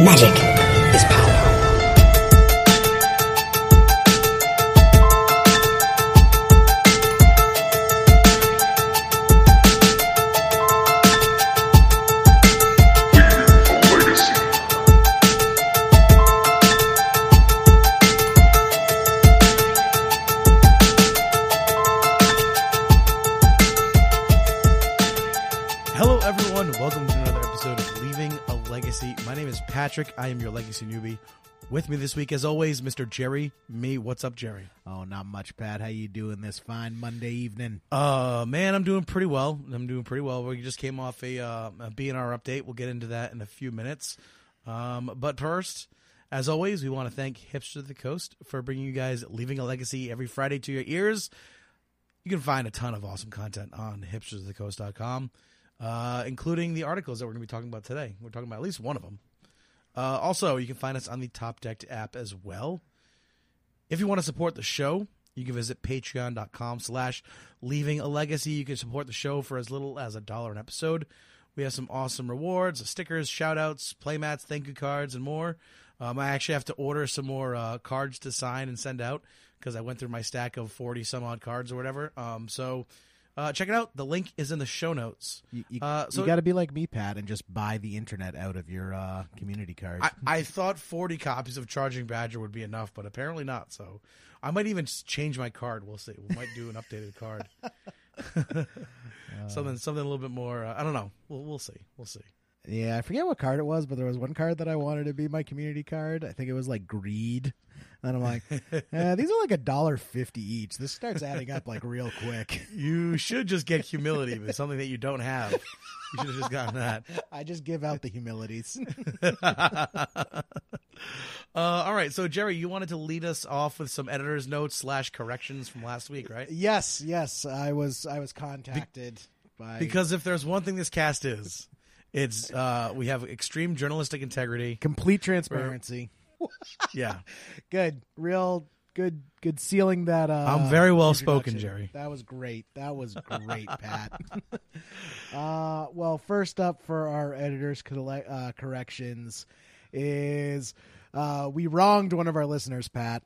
Magic With me this week, as always, Mr. Jerry. Me. What's up, Jerry? Oh, not much, Pat. How you doing this fine Monday evening? Uh, man, I'm doing pretty well. I'm doing pretty well. We just came off a, uh, a BNR update. We'll get into that in a few minutes. Um, but first, as always, we want to thank Hipsters of the Coast for bringing you guys Leaving a Legacy every Friday to your ears. You can find a ton of awesome content on hipstersofthecoast.com, uh, including the articles that we're going to be talking about today. We're talking about at least one of them. Uh, also, you can find us on the Top Decked app as well. If you want to support the show, you can visit patreon.com slash leaving a legacy. You can support the show for as little as a dollar an episode. We have some awesome rewards, stickers, shout outs, playmats, thank you cards, and more. Um, I actually have to order some more uh, cards to sign and send out because I went through my stack of 40 some odd cards or whatever. Um, so uh, check it out. The link is in the show notes. You, you, Uh, so- you got to be like me, Pat, and just buy the internet out of your uh, community card. I, I thought 40 copies of Charging Badger would be enough, but apparently not. So I might even change my card. We'll see. We might do an updated card. something, something a little bit more. Uh, I don't know. We'll, we'll see. We'll see. Yeah, I forget what card it was, but there was one card that I wanted to be my community card. I think it was like greed. And I'm like, eh, these are like a dollar fifty each. This starts adding up like real quick. You should just get humility, but something that you don't have. You should have just gotten that. I just give out the humilities. Uh, all right. So Jerry, you wanted to lead us off with some editor's notes slash corrections from last week, right? yes, yes, I was I was contacted by Because if there's one thing this cast is, it's uh, we have extreme journalistic integrity. complete transparency. Yeah. Good, real good, good sealing that. Uh, I'm very well spoken. Jerry. That was great. That was great, Pat. uh, well, first up for our editors' uh, corrections is uh, we wronged one of our listeners, Pat.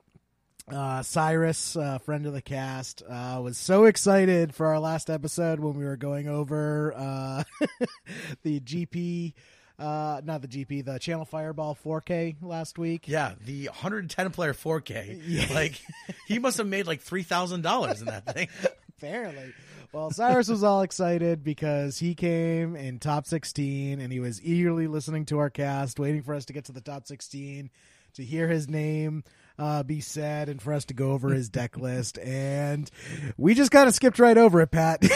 Uh, Cyrus, uh, friend of the cast, uh, was so excited for our last episode when we were going over uh, the GP, uh, not the GP, the Channel Fireball 4K last week. Yeah, the 110 player 4K. Like he must have made like three thousand dollars in that thing. Apparently. Well, Cyrus was all excited because he came in top 16 and he was eagerly listening to our cast, waiting for us to get to the top 16 to hear his name uh, be said and for us to go over his deck list. And we just kind of skipped right over it, Pat.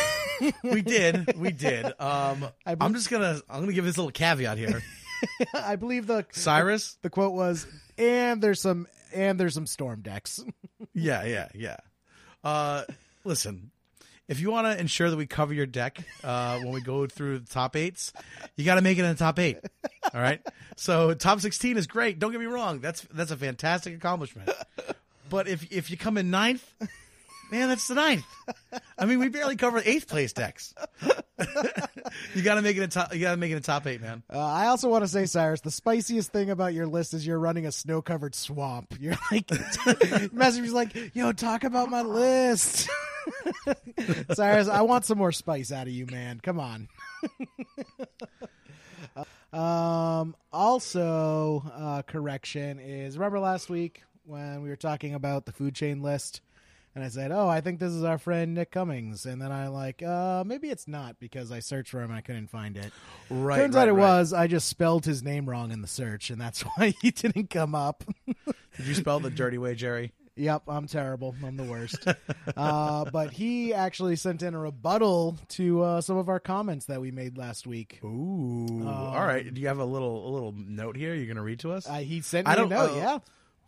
We did, we did. Um, I I'm just gonna I'm gonna give this little caveat here. I believe the Cyrus, the quote was, and there's some and there's some storm decks. yeah, yeah, yeah. Uh, listen, if you want to ensure that we cover your deck uh, when we go through the top eights, you got to make it in the top eight. All right. So top 16 is great. Don't get me wrong. That's that's a fantastic accomplishment. But if if you come in ninth, man, that's the ninth. I mean, we barely cover eighth place decks. you got to make it a top. You got to make it a top eight, man. Uh, I also want to say, Cyrus, the spiciest thing about your list is you're running a snow covered swamp. You're like, messages like, yo, talk about my list. Cyrus, I want some more spice out of you, man. Come on. um, also, uh, correction is remember last week when we were talking about the food chain list? And I said, "Oh, I think this is our friend Nick Cummings." And then I like, uh, maybe it's not because I searched for him and I couldn't find it. Right. Turns right, out it right. was. I just spelled his name wrong in the search, and that's why he didn't come up. Did you spell the dirty way, Jerry? Yep, I'm terrible. I'm the worst. uh, but he actually sent in a rebuttal to uh, some of our comments that we made last week. Ooh. all right. Do you have a little a little note here? You're gonna read to us? Uh, he sent me I don't a note. uh, yeah.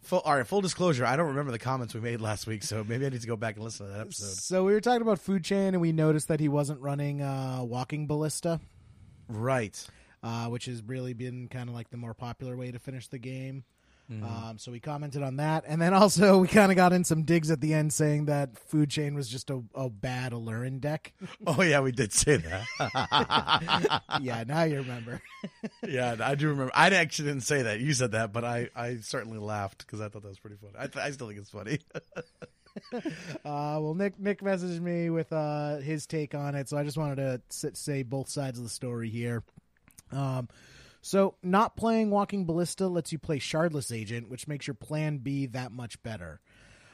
Full, all right. Full disclosure. I don't remember the comments we made last week, so maybe I need to go back and listen to that episode. So we were talking about food chain, and we noticed that he wasn't running uh, walking ballista, Right. uh, which has really been kind of like the more popular way to finish the game. Um, so we commented on that, and then also we kind of got in some digs at the end saying that Food Chain was just a, a bad Aluren deck. Oh yeah, we did say that. yeah, now you remember. yeah, I do remember. I actually didn't say that. You said that, but I, I certainly laughed because I thought that was pretty funny. I, th- I still think it's funny. Uh, well, Nick Nick messaged me with uh, his take on it, so I just wanted to say both sides of the story here. Um, so, not playing Walking Ballista lets you play Shardless Agent, which makes your plan B that much better.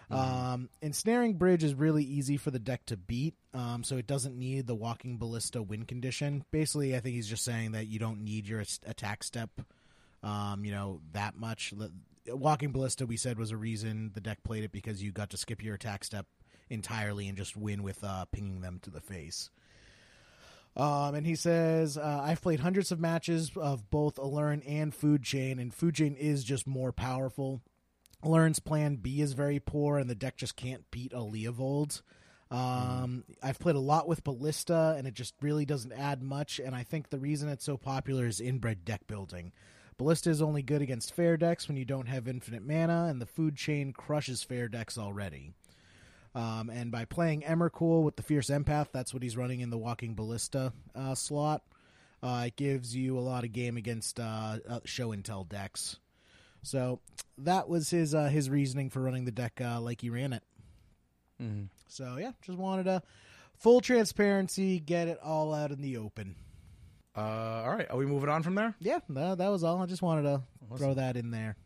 Um, Ensnaring Bridge is really easy for the deck to beat, um, so it doesn't need the Walking Ballista win condition. Basically, I think he's just saying that you don't need your attack step, um, you know, that much. Walking Ballista, we said, was a reason the deck played it because you got to skip your attack step entirely and just win with uh, pinging them to the face. Um, and he says, uh, I've played hundreds of matches of both Aluren and Food Chain, and Food Chain is just more powerful. Aluren's plan B is very poor, and the deck just can't beat a Leovold. Um, I've played a lot with Ballista, and it just really doesn't add much. And I think the reason it's so popular is inbred deck building. Ballista is only good against fair decks when you don't have infinite mana, and the food chain crushes fair decks already. Um, and by playing Emrakul with the Fierce Empath, that's what he's running in the Walking Ballista uh, slot. Uh, it gives you a lot of game against uh, uh, show and tell decks. So that was his uh, his reasoning for running the deck uh, like he ran it. Mhm. So yeah, just wanted to full transparency, get it all out in the open. Uh, all right, are we moving on from there? Yeah, that, that was all. I just wanted to throw that in there.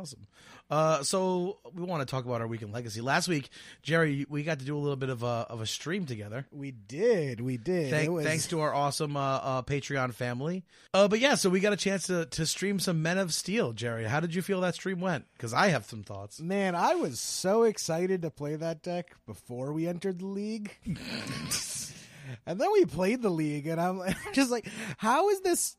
Awesome. Uh, so we want to talk about our weekend legacy. Last week, Jerry, we got to do a little bit of a of a stream together. We did, we did. Thank, It was- Thanks to our awesome uh, uh, Patreon family. Uh, but yeah, so we got a chance to to stream some Men of Steel. Jerry, how did you feel that stream went? Because I have some thoughts. Man, I was so excited to play that deck before we entered the league. and then we played the league, and I'm just like, how is this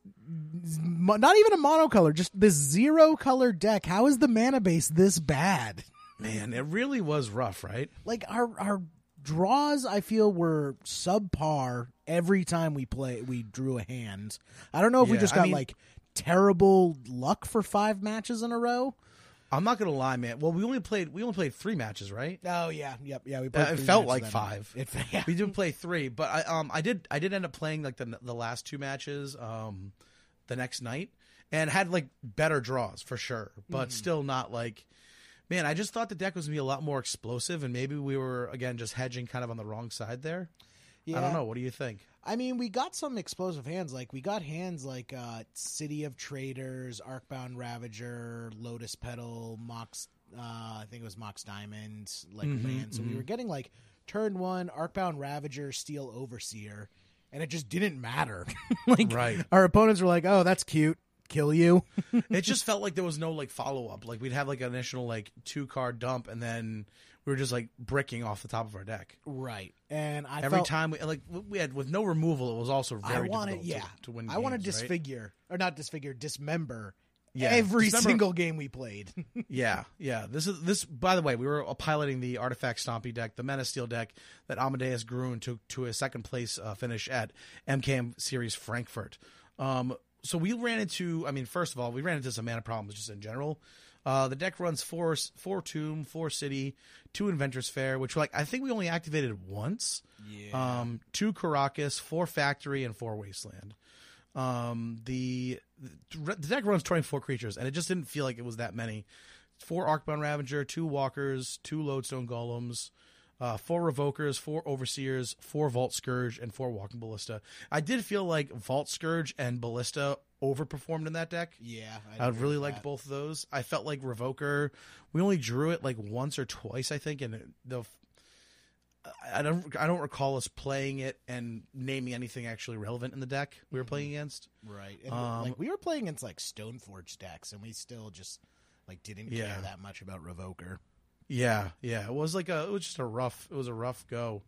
not even a monocolor, just this zero color deck? How is the mana base this bad? Man, it really was rough, right? Like, our, our draws, I feel, were subpar every time we play, we drew a hand. I don't know if we Yeah, just I got mean- like terrible luck for five matches in a row. I'm not gonna lie, man. Well, we only played we only played three matches, right? Oh yeah, yep, yeah. We Uh, played it felt like five. It, yeah. we did play three, but I um I did I did end up playing like the the last two matches um the next night and had like better draws for sure, but still not like man. I just thought the deck was gonna be a lot more explosive, and maybe we were again just hedging kind of on the wrong side there. Yeah. I don't know. What do you think? I mean, we got some explosive hands. Like we got hands like uh, City of Traders, Arcbound Ravager, Lotus Petal, Mox. Uh, I think it was Mox Diamond, like Mhm, land. So we were getting like turn one, Arcbound Ravager, Steel Overseer, and it just didn't matter. like Right. our opponents were like, "Oh, that's cute, kill you." it just felt like there was no like follow up. Like we'd have like an initial like two card dump, and then we were just like bricking off the top of our deck. right. And I Every felt, time we like we had with no removal, it was also very I wanted, difficult yeah, to, to win. I want to games, right? disfigure or not disfigure, dismember. Yeah, every dismember- single game we played. Yeah, yeah. This is this. By the way, we were piloting the Artifact Stompy deck, the Menace Steel deck that Amadeus grew took to a second place uh, finish at MKM Series Frankfurt. Um, so we ran into. I mean, first of all, we ran into some mana problems just in general. Uh, the deck runs four four Tomb, four City, two Inventors Fair, which like I think we only activated once. yeah. Um, two Karakas, four Factory, and four Wasteland. Um, the the deck runs twenty four creatures, and it just didn't feel like it was that many. Four Arcbound Ravager, two Walkers, two Lodestone Golems, uh, four Revokers, four Overseers, four Vault Skirge, and four Walking Ballista. I did feel like Vault Skirge and Ballista overperformed in that deck. yeah, I agree really liked that. both of those. I felt like Revoker. We only drew it like once or twice, I think, and the I don't I don't recall us playing it and naming anything actually relevant in the deck we were playing against. Right. And Um, like we were playing against like Stoneforge decks and we still just like didn't Yeah. care that much about Revoker. Yeah, yeah, it was like a it was just a rough it was a rough go.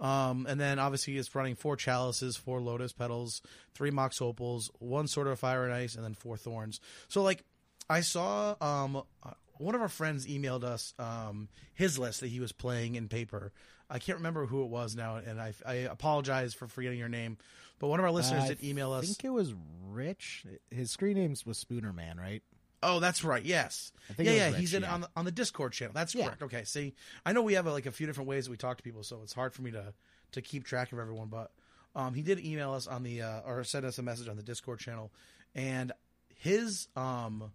Um, and then obviously it's running four chalices, four lotus petals, three mox opals, one sword of fire and ice, and then four thorns. So like I saw um uh, one of our friends emailed us um his list that he was playing in paper. I can't remember who it was now, and I I apologize for forgetting your name. But one of our listeners I did email us. I think it was Rich. His screen name was Spooner Man, right? Oh, that's right. Yes. I think yeah, yeah. Rich, he's in yeah. on the on the Discord channel. That's Yeah. correct. Okay. See, I know we have uh, like a few different ways that we talk to people, so it's hard for me to to keep track of everyone. But um, he did email us on the uh, or send us a message on the Discord channel, and his um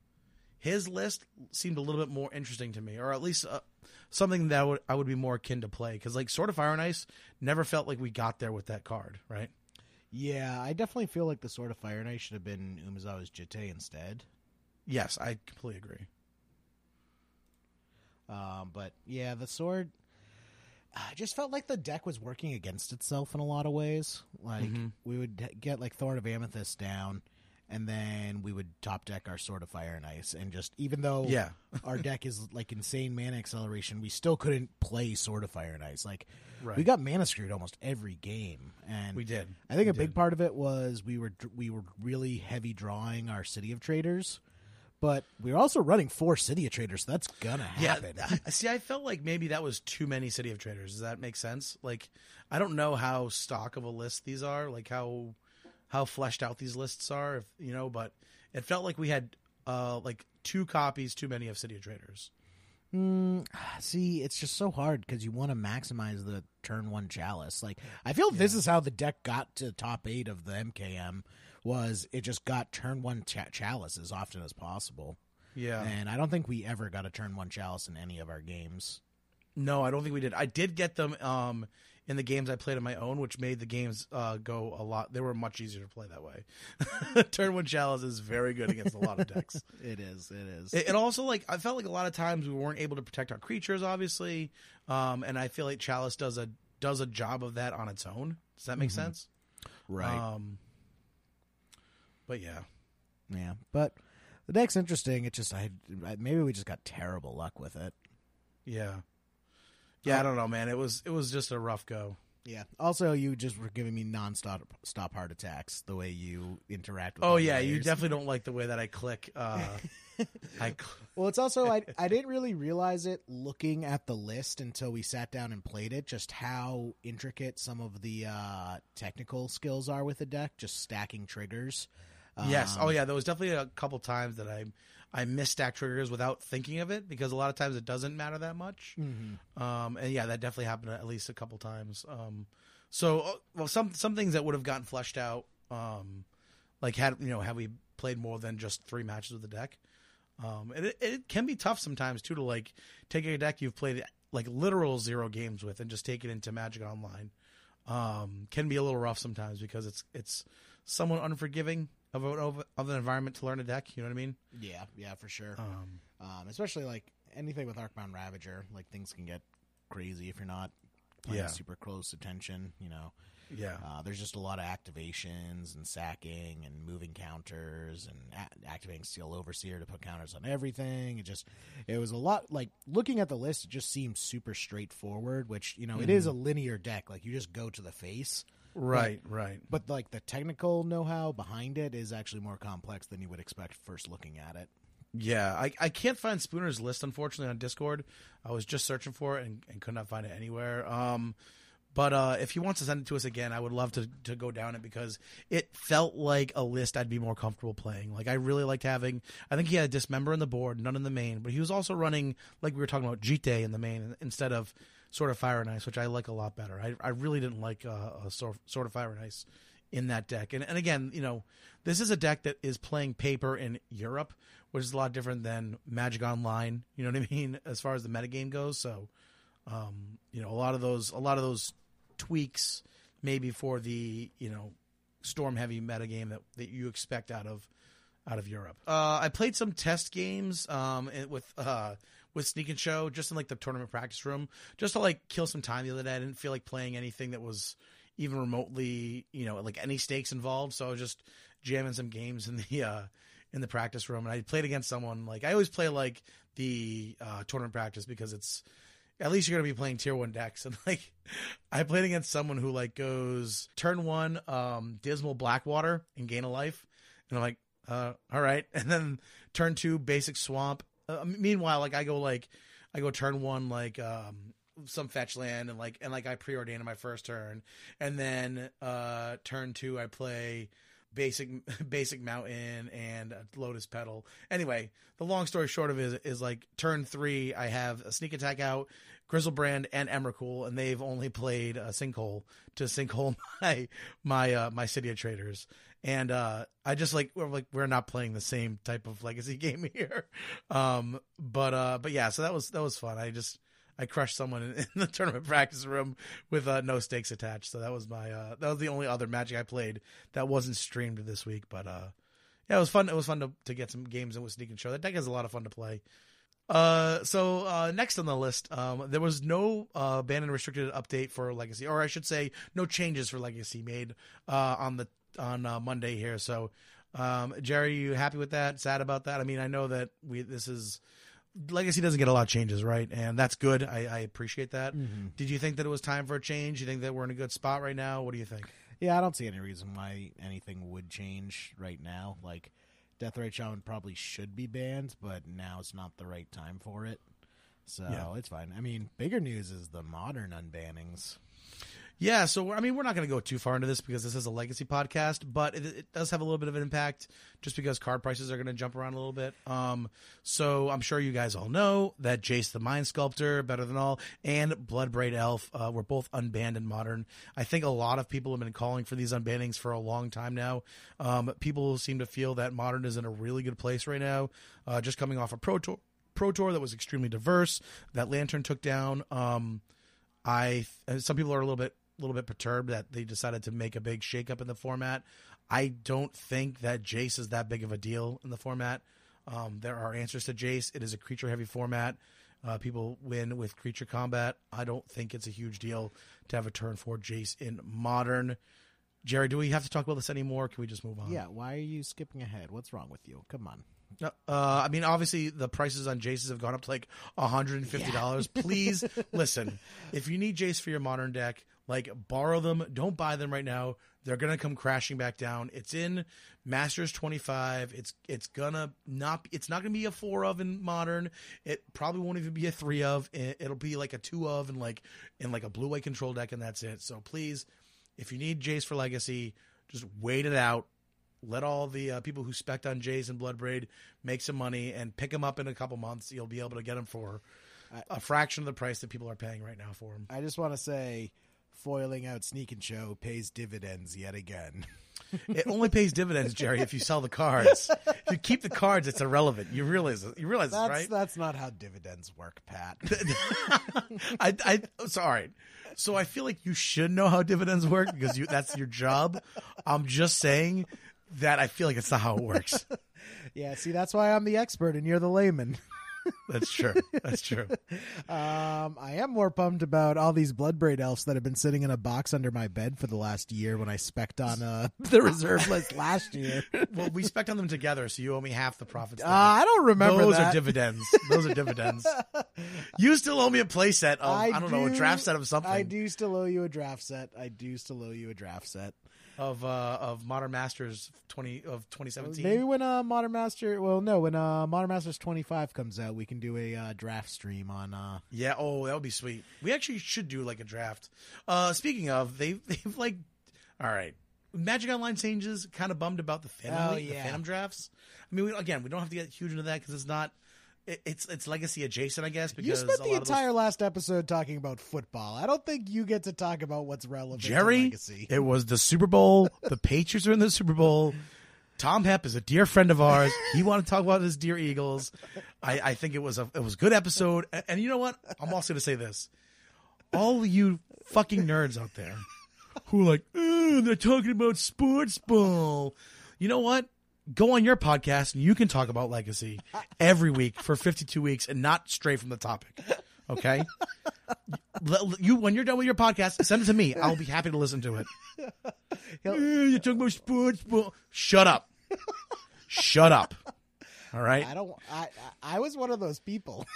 his list seemed a little bit more interesting to me, or at least uh, something that would I would be more akin to play because like Sword of Fire and Ice never felt like we got there with that card, right? Yeah, I definitely feel like the Sword of Fire and Ice should have been Umezawa's Jite instead. Yes, I completely agree. Um, but yeah, the sword. I just felt like the deck was working against itself in a lot of ways. Like Mhm. we would get like Thorn of Amethyst down, and then we would top deck our Sword of Fire and Ice, and just even though Yeah. our deck is like insane mana acceleration, we still couldn't play Sword of Fire and Ice. Like Right. we got mana screwed almost every game, and We did. I think We a big part of it was we were we were really heavy drawing our City of Traders, but we are also running four City of Traders, so that's gonna happen. Yeah, I- see, I felt like maybe that was too many City of Traders. Does that make sense? Like, I don't know how stock of a list these are, like how how fleshed out these lists are, if you know. But it felt like we had uh like two copies too many of City of Traders. Mm, see, it's just so hard because you want to maximize the turn one chalice. Like, I feel this is how the deck got to top eight of the MKM. Was it just got turn one cha- chalice as often as possible? Yeah. And I don't think we ever got a turn one chalice in any of our games. No, I don't think we did. I did get them um in the games I played on my own, which made the games uh go a lot. They were much easier to play that way. Turn one chalice is very good against a lot of decks. It is. It is. It, it also like I felt like a lot of times we weren't able to protect our creatures, obviously, um, and I feel like Chalice does a does a job of that on its own. Does that make sense? right. Um, but yeah, Yeah, but the deck's interesting. It just I, I maybe we just got terrible luck with it. yeah, yeah. I don't know, man. It was it was just a rough go. Yeah. Also, you just were giving me non-stop stop heart attacks the way you interact with. Oh yeah, you definitely don't like the way that I click. Uh, I cl- Well, it's also I I didn't really realize it looking at the list until we sat down and played it. Just how intricate some of the uh, technical skills are with the deck. Just stacking triggers. yes. Um, Oh yeah. There was definitely a couple times that I I misstacked triggers without thinking of it because a lot of times it doesn't matter that much. mhm. Um, and yeah, that definitely happened at least a couple times. Um, so uh, well, some some things that would have gotten fleshed out, um, like had you know had we played more than just three matches with the deck. Um, and it, it can be tough sometimes too to like take a deck you've played like literal zero games with and just take it into Magic Online. Um, can be a little rough sometimes because it's it's somewhat unforgiving of of, of an environment to learn a deck. You know what I mean? Yeah, yeah, for sure. Um, Um, especially like anything with Arcbound Ravager, like things can get crazy if you're not paying Yeah. super close attention. You know, yeah. uh, there's just a lot of activations and sacking and moving counters and a- activating Steel Overseer to put counters on everything. It just it was a lot like looking at the list. It just seemed super straightforward, which you know it is a linear deck. Like you just go to the face. Right. Right. But like the technical know-how behind it is actually more complex than you would expect first looking at it. Yeah, I, I can't find Spooner's list unfortunately on Discord. I was just searching for it and, and could not find it anywhere. Um, but uh, if he wants to send it to us again, I would love to to go down it because it felt like a list I'd be more comfortable playing. Like I really liked having. I think he had a dismember in the board, none in the main, but he was also running like we were talking about Jite in the main instead of Sword of Fire and Ice, which I like a lot better. I I really didn't like uh, a sort Sword of Fire and Ice in that deck. And and again, you know, this is a deck that is playing paper in Europe, which is a lot different than Magic Online. You know what I mean, as far as the metagame goes. So, um, you know, a lot of those a lot of those tweaks maybe for the you know storm heavy metagame that that you expect out of out of Europe. Uh, I played some test games um, with uh, with Sneak and Show just in like the tournament practice room, just to like kill some time the other day. I didn't feel like playing anything that was even remotely, you know, like any stakes involved. So I was just jamming some games in the uh, in the practice room, and I played against someone like I always play like the uh, tournament practice because it's at least you're gonna be playing tier one decks, and like I played against someone who like goes turn one, um, dismal Backwater and gain a life, and I'm like, uh, all right, and then turn two, basic swamp. Uh, meanwhile, like I go like I go turn one like um some fetch land and like and like I preordain in my first turn, and then uh turn two I play basic basic mountain and lotus petal. Anyway, the long story short of it is, is like turn three, I have a sneak attack out, Griselbrand and Emrakul, and they've only played a sinkhole to sinkhole my my uh, my city of traders. And uh, I just like we're like we're not playing the same type of legacy game here, um, but uh, but yeah, so that was that was fun. I just I crushed someone in, in the tournament practice room with uh, no stakes attached. So that was my uh, that was the only other magic I played that wasn't streamed this week. But uh, yeah, it was fun. It was fun to, to get some games in with Sneak and Show. That deck is a lot of fun to play. Uh, so uh, next on the list, um, there was no uh, banned and restricted update for Legacy, or I should say, no changes for Legacy made uh, on the on uh, Monday here. So, um, Jerry, you happy with that? Sad about that? I mean, I know that we this is Legacy doesn't get a lot of changes, right? And that's good. I, I appreciate that. Mm-hmm. Did you think that it was time for a change? You think that we're in a good spot right now? What do you think? Yeah, I don't see any reason why anything would change right now. Like, Deathrite Shaman probably should be banned, but now it's not the right time for it. So Yeah. it's fine. I mean, bigger news is the modern unbannings. Yeah, so I mean, we're not going to go too far into this because this is a legacy podcast, but it, it does have a little bit of an impact just because card prices are going to jump around a little bit. Um, so I'm sure you guys all know that Jace the Mind Sculptor, Better Than All, and Bloodbraid Elf uh, were both unbanned in Modern. I think a lot of people have been calling for these unbannings for a long time now. Um, people seem to feel that Modern is in a really good place right now, uh, just coming off a Pro Tour. Pro Tour that was extremely diverse. That Lantern took down. Um, I some people are a little bit little bit perturbed that they decided to make a big shakeup in the format. I don't think that Jace is that big of a deal in the format. Um, there are answers to Jace. It is a creature heavy format. Uh, people win with creature combat. I don't think it's a huge deal to have a turn four Jace in modern. Jerry, do we have to talk about this anymore? Can we just move on? Yeah, why are you skipping ahead? What's wrong with you? Come on. Uh, I mean, obviously, the prices on Jaces have gone up to like $150. Please listen. If you need Jace for your modern deck, like borrow them. Don't buy them right now. They're gonna come crashing back down. It's in Masters 25. It's it's gonna not. It's not gonna be a four of in modern. It probably won't even be a three of. It, it'll be like a two of and like in like a blue white control deck, and that's it. So please, if you need Jace for Legacy, just wait it out let all the uh, people who spec on Jace and Bloodbraid make some money and pick them up in a couple months. You'll be able to get them for a fraction of the price that people are paying right now for them. I just want to say, foiling out Sneak and Show pays dividends yet again. It only pays dividends, Jerry, if you sell the cards. if you keep the cards, it's irrelevant. You realize you realize this, That's right? that's not how dividends work, Pat. I, I, sorry. So I feel like you should know how dividends work because you, that's your job. I'm just saying that I feel like it's not how it works. yeah, see, that's why I'm the expert and you're the layman. That's true. That's true. Um, I am more pumped about all these Bloodbraid elves that have been sitting in a box under my bed for the last year when I specced on uh, the reserve list last year. Uh, Well, we spec on them together, so you owe me half the profits. there. I don't remember Those that. are dividends. Those are dividends. You still owe me a play set of I, don't know a draft set of something I do still owe you a draft set. I do still owe you a draft set. Of uh, of Modern Masters twenty of twenty seventeen. Maybe when uh, Modern Master, well, no, when uh, Modern Masters 25 comes out, we can do a uh, draft stream on. Uh, Yeah. Oh, that would be sweet. We actually should do like a draft. Uh, speaking of, they they've like, all right. Magic Online changes. Kind of bummed about the Phantom, Oh, the yeah. Phantom drafts. I mean, we, again, we don't have to get huge into that because it's not. It, it's it's legacy adjacent, I guess. Because you spent the of those- entire last episode talking about football. I don't think you get to talk about what's relevant to Jerry, legacy. it was the Super Bowl. the Patriots are in the Super Bowl. Tom Hepp is a dear friend of ours. He wanted to talk about his dear Eagles. I, I think it was a it was a good episode. And, and you know what? I'm also going to say this: all you fucking nerds out there who are like, "Oh, they're talking about sports ball. You know what? Go on your podcast and you can talk about legacy every week for 52 weeks and not stray from the topic. Okay. You when you're done with your podcast, send it to me. I'll be happy to listen to it. You're talking about sports. Shut up. Shut up. All right. I don't. I I was one of those people.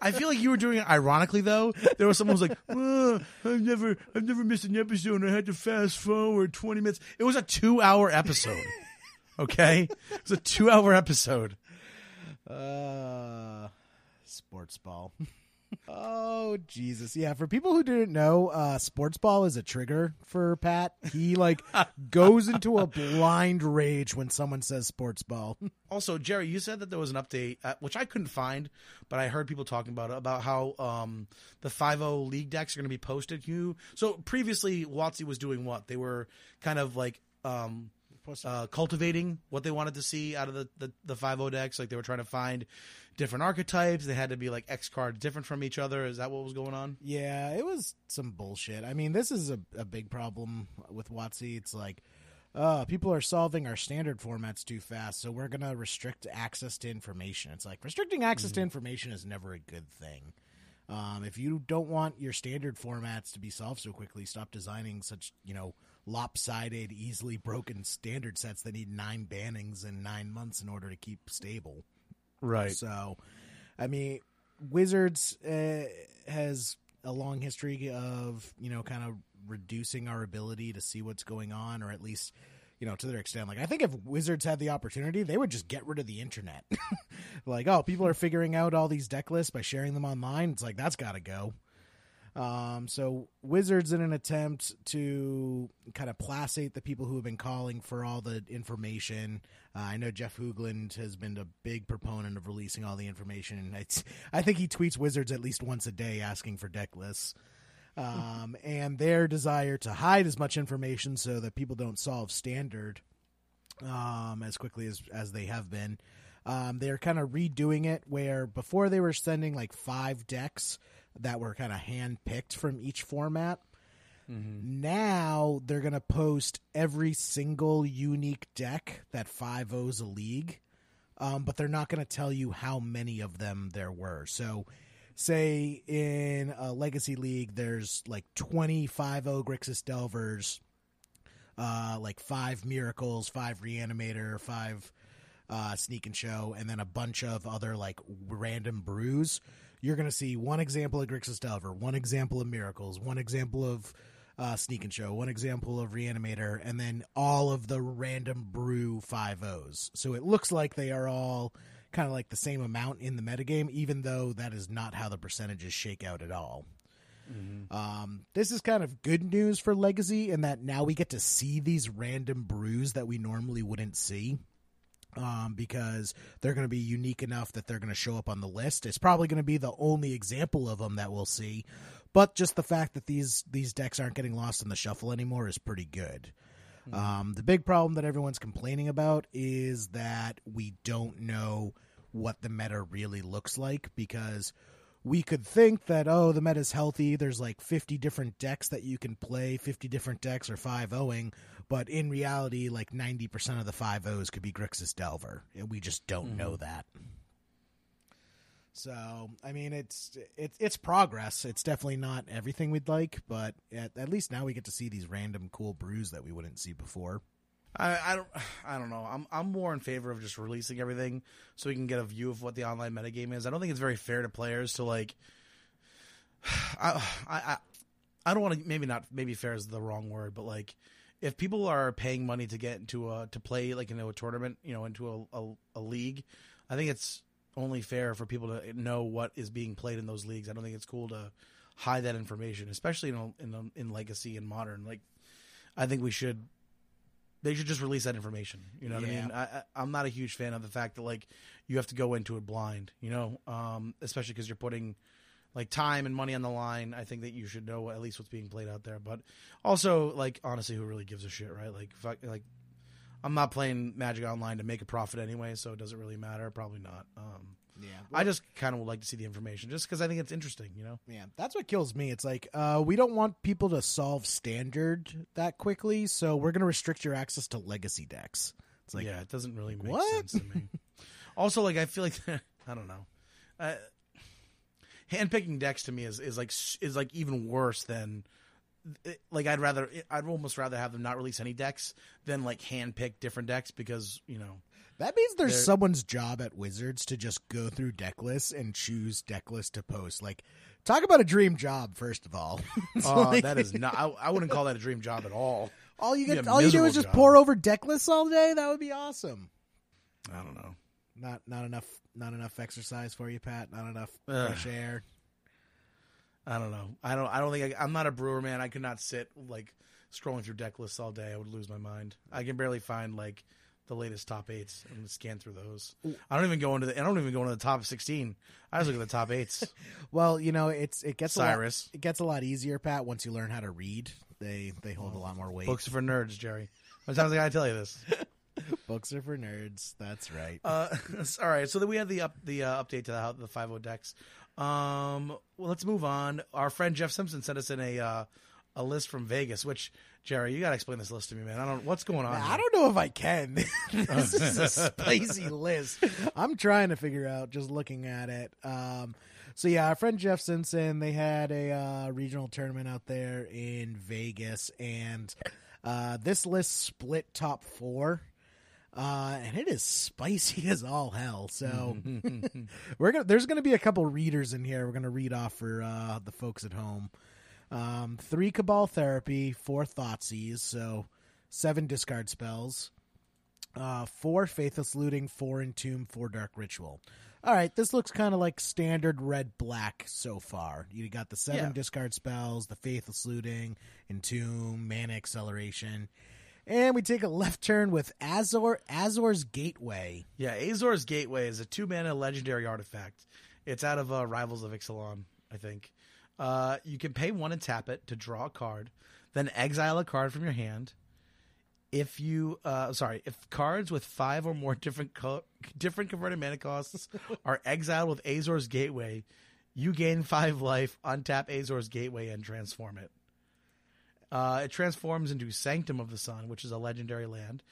I feel like you were doing it ironically though. There was someone who was like, "Uh, "I've never, I've never missed an episode. and I had to fast forward twenty minutes." It was a two-hour episode. Okay, it was a two-hour episode. Uh, sports ball. Oh Jesus! Yeah, for people who didn't know, uh, sports ball is a trigger for Pat. He like goes into a blind rage when someone says sports ball. Also, Jerry, you said that there was an update, uh, which I couldn't find, but I heard people talking about it, about how um, the 5 league decks are going to be posted. You so previously, WotC was doing what? They were kind of like um, uh, cultivating what they wanted to see out of the the, the 5 decks. Like they were trying to find different archetypes. They had to be like X cards different from each other. Is that what was going on? Yeah, it was some bullshit. I mean, this is a, a big problem with WotC. It's like, uh, people are solving our standard formats too fast, so we're gonna restrict access to information. It's like restricting access to information is never a good thing. Um, if you don't want your standard formats to be solved so quickly, stop designing such you know lopsided, easily broken standard sets that need nine bannings in nine months in order to keep stable. Right. So, I mean, Wizards uh, has a long history of you know kind of reducing our ability to see what's going on, or at least you know to their extent. Like I think if Wizards had the opportunity, they would just get rid of the internet. like, oh, people are figuring out all these deck lists by sharing them online. It's like that's got to go. Um, so Wizards, in an attempt to kind of placate the people who have been calling for all the information, uh, I know Jeff Hoogland has been a big proponent of releasing all the information. It's, I think he tweets Wizards at least once a day asking for deck lists. Um, and their desire to hide as much information so that people don't solve standard um, as quickly as as they have been. Um, they're kind of redoing it where before they were sending like five decks that were kind of hand picked from each format. Now they're going to post every single unique deck that 5 O's a league, um, but they're not going to tell you how many of them there were. So, say in a Legacy League, there's like 25 O Grixis Delvers, uh, like five Miracles, five Reanimator, five uh, Sneak and Show, and then a bunch of other like random brews. You're going to see one example of Grixis Delver, one example of Miracles, one example of uh, Sneak and Show, one example of Reanimator, and then all of the random brew 5 O's. So it looks like they are all kind of like the same amount in the metagame, even though that is not how the percentages shake out at all. Um, this is kind of good news for Legacy in that now we get to see these random brews that we normally wouldn't see. Um, because they're going to be unique enough that they're going to show up on the list. It's probably going to be the only example of them that we'll see, but just the fact that these these decks aren't getting lost in the shuffle anymore is pretty good. Um, the big problem that everyone's complaining about is that we don't know what the meta really looks like because we could think that oh the meta's healthy there's like 50 different decks that you can play 50 different decks or 5 owing but in reality like 90% of the 5 O's could be Grixis Delver and we just don't know mm-hmm. that. So I mean it's it's it's progress. It's definitely not everything we'd like but at, at least now we get to see these random cool brews that we wouldn't see before I, I don't I don't know. I'm I'm more in favor of just releasing everything so we can get a view of what the online metagame is. I don't think it's very fair to players to like. I I I, don't want to maybe not maybe fair is the wrong word, but like if people are paying money to get into a to play like into a tournament, you know, into a, a, a league, I think it's only fair for people to know what is being played in those leagues. I don't think it's cool to hide that information, especially in a, in a, in legacy and modern. Like, I think we should they should just release that information. You know what I mean? I, I, I'm not a huge fan of the fact that like you have to go into it blind. You know, um, especially because you're putting like time and money on the line. I think that you should know at least what's being played out there. But also, like honestly, who really gives a shit, right? Like, fuck, like I'm not playing Magic Online to make a profit anyway, so it doesn't really matter. Probably not. Um, yeah I just kind of would like to see the information, just because I think it's interesting. You know? Yeah, that's what kills me. It's like uh, we don't want people to solve standard that quickly, so we're going to restrict your access to legacy decks. It's like, yeah, it doesn't really make what? sense to me. also, like I feel like I don't know. Uh, handpicking decks to me is, is like is like even worse than like I'd rather I'd almost rather have them not release any decks than like handpick different decks because you know that means there's They're- someone's job at Wizards to just go through deck lists and choose deck lists to post. Like, talk about a dream job, first of all. Uh, like- that is not I, I wouldn't call that a dream job at all. all you get. All you do is just job. pour over deck lists all day. That would be awesome. I don't know. Not not enough not enough exercise for you, Pat. Not enough Ugh. fresh air. I don't know. I don't. I don't think I, I'm not a brewer man. I could not sit like scrolling through deck lists all day. I would lose my mind. I can barely find like the latest top eights and scan through those. I don't even go into the. I don't even go into the top 16. I just look at the top eights. Well, you know, it's it gets Cyrus. A lot, it gets a lot easier, Pat, once you learn how to read. They they hold a lot more weight. Books are for nerds, Jerry. How many times I gotta tell you this? Books are for nerds. That's right. Uh, all right. So then we had the up the uh, update to the the five O decks. Um, well, let's move on. Our friend Jeff Simpson sent us in a uh, a list from Vegas. Which Jerry, you got to explain this list to me, man. I don't. What's going on? I here? don't know if I can. this is a spicy list. I'm trying to figure out just looking at it. Um, so yeah, our friend Jeff Simpson, they had a uh, regional tournament out there in Vegas, and uh, this list split top four. Uh, and it is spicy as all hell. So we're gonna. There's gonna be a couple readers in here. We're gonna read off for uh, the folks at home. Um, three Cabal Therapy, four Thoughtseize, so seven discard spells. Uh, four Faithless Looting, four Entomb, four Dark Ritual. All right, this looks kind of like standard red black so far. You got the seven Yeah. discard spells, the Faithless Looting, Entomb, Mana Acceleration. And we take a left turn with Azor Azor's Gateway. Yeah, Azor's Gateway is a two mana legendary artifact. It's out of uh, Rivals of Ixalan, I think. Uh, you can pay one and tap it to draw a card, then exile a card from your hand. If you, uh, sorry, if cards with five or more different co- different converted mana costs are exiled with Azor's Gateway, you gain five life, untap Azor's Gateway, and transform it. Uh, it transforms into Sanctum of the Sun, which is a legendary land.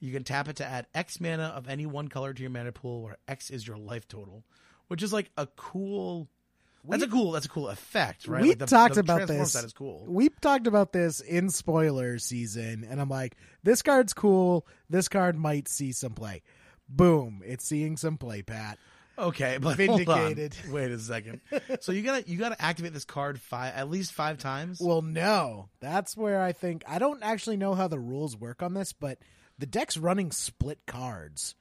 You can tap it to add X mana of any one color to your mana pool, where X is your life total, which is like a cool. That's a cool. That's a cool effect, right? We Like the- talked the about this. That is cool. We talked about this in spoiler season, and I'm like, this card's cool. This card might see some play. Boom! It's seeing some play, Pat. Okay, but Vindicated. Hold on. Wait a second. so you gotta you gotta activate this card five at least five times. Well, no, that's where I think I don't actually know how the rules work on this, but the deck's running split cards,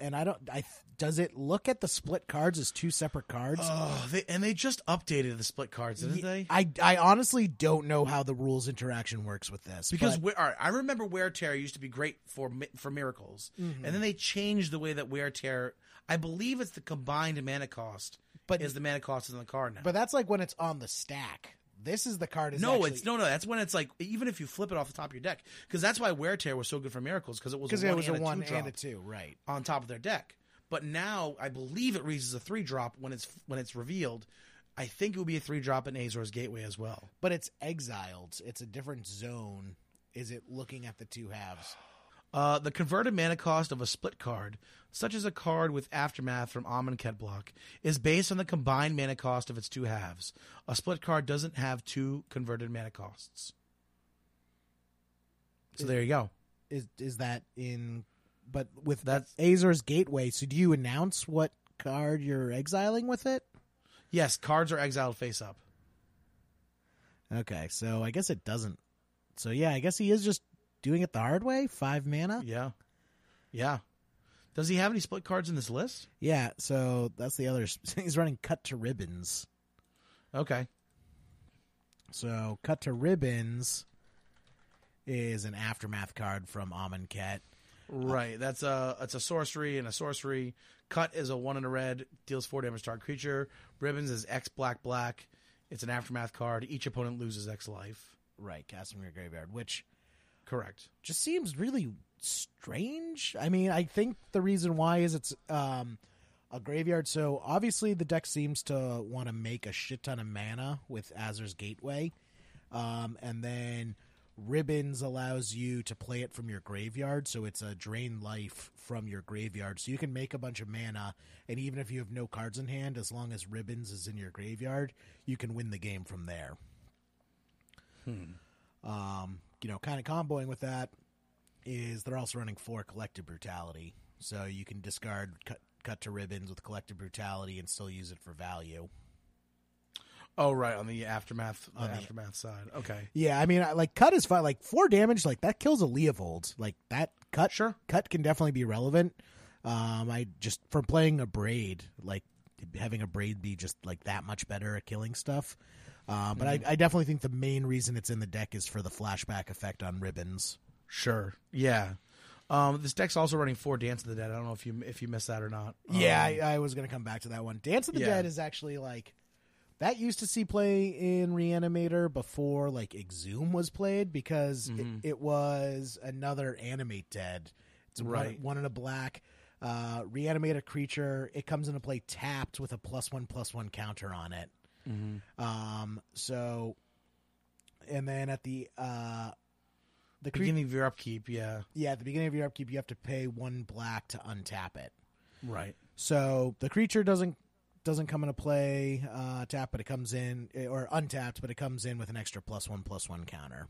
and I don't. I does it look at the split cards as two separate cards? oh, they, and they just updated the split cards, didn't they? I I honestly don't know how the rules interaction works with this Because but- right, I remember wear tear used to be great for for miracles, Mm-hmm. and then they changed the way that wear tear. I believe it's the combined mana cost, But- is the mana cost is on the card now. but that's like when it's on the stack. This is the card. Is no, actually, it's no, no. That's when it's like even if you flip it off the top of your deck, because that's why wear tear was so good for miracles because it was because a it was and a one two and a two, right? on top of their deck. But now I believe it reads as a three drop when it's when it's revealed. I think it would be a three drop in Azor's Gateway as well. But it's exiled. It's a different zone. Is it looking at the two halves? Uh, the converted mana cost of a split card, such as a card with Aftermath from Amonkhet block, is based on the combined mana cost of its two halves. A split card doesn't have two converted mana costs. So there you go. Is is that in? But with that Azor's Gateway, so do you announce what card you're exiling with it? Yes, cards are exiled face up. Okay, so I guess it doesn't. So yeah, I guess he is just doing it the hard way. Five mana. Yeah. Yeah. Does he have any split cards in this list? Yeah. So that's the other. He's running cut to ribbons. Okay. So cut to ribbons is an aftermath card from Amonkhet. Right. That's a it's a sorcery and a sorcery. Cut is a one in a red, deals four damage to our creature. Ribbons is X black black. It's an aftermath card. Each opponent loses X life. Right, casting from your graveyard, which Correct. just seems really strange. I mean, I think the reason why is it's um, a graveyard. So obviously, the deck seems to want to make a shit ton of mana with Azor's Gateway, um, and then Ribbons allows you to play it from your graveyard. So it's a drain life from your graveyard. So you can make a bunch of mana, and even if you have no cards in hand, as long as Ribbons is in your graveyard, you can win the game from there. Hmm. Um, you know, kind of comboing with that is they're also running four collective brutality, so you can discard cut cut to ribbons with collective brutality and still use it for value. Oh right, on the aftermath the the- aftermath side. Okay. Yeah, I mean, I- like cut is fine. Like four damage, like that kills a Leovold. Like that cut, Sure. cut can definitely be relevant. Um, I just from playing a braid, like having a braid be just like that much better at killing stuff. Uh, but Mm-hmm. I, I definitely think the main reason it's in the deck is for the flashback effect on ribbons. Sure. Yeah. Um, this deck's also running four Dance of the Dead. I don't know if you if you missed that or not. Yeah, Um, I, I was going to come back to that one. Dance of the Yeah. Dead is actually like that used to see play in Reanimator before like Exhume was played because Mhm. it, it was another animate dead. It's one, Right. one in a black. Uh, reanimate a creature. It comes into play tapped with a plus one plus one counter on it. Mhm. Um, so, and then at the uh, the cre- beginning of your upkeep. Yeah. yeah, at the beginning of your upkeep, you have to pay one black to untap it. Right. So the creature doesn't doesn't come into play uh, tap, but it comes in or untapped, but it comes in with an extra plus one plus one counter,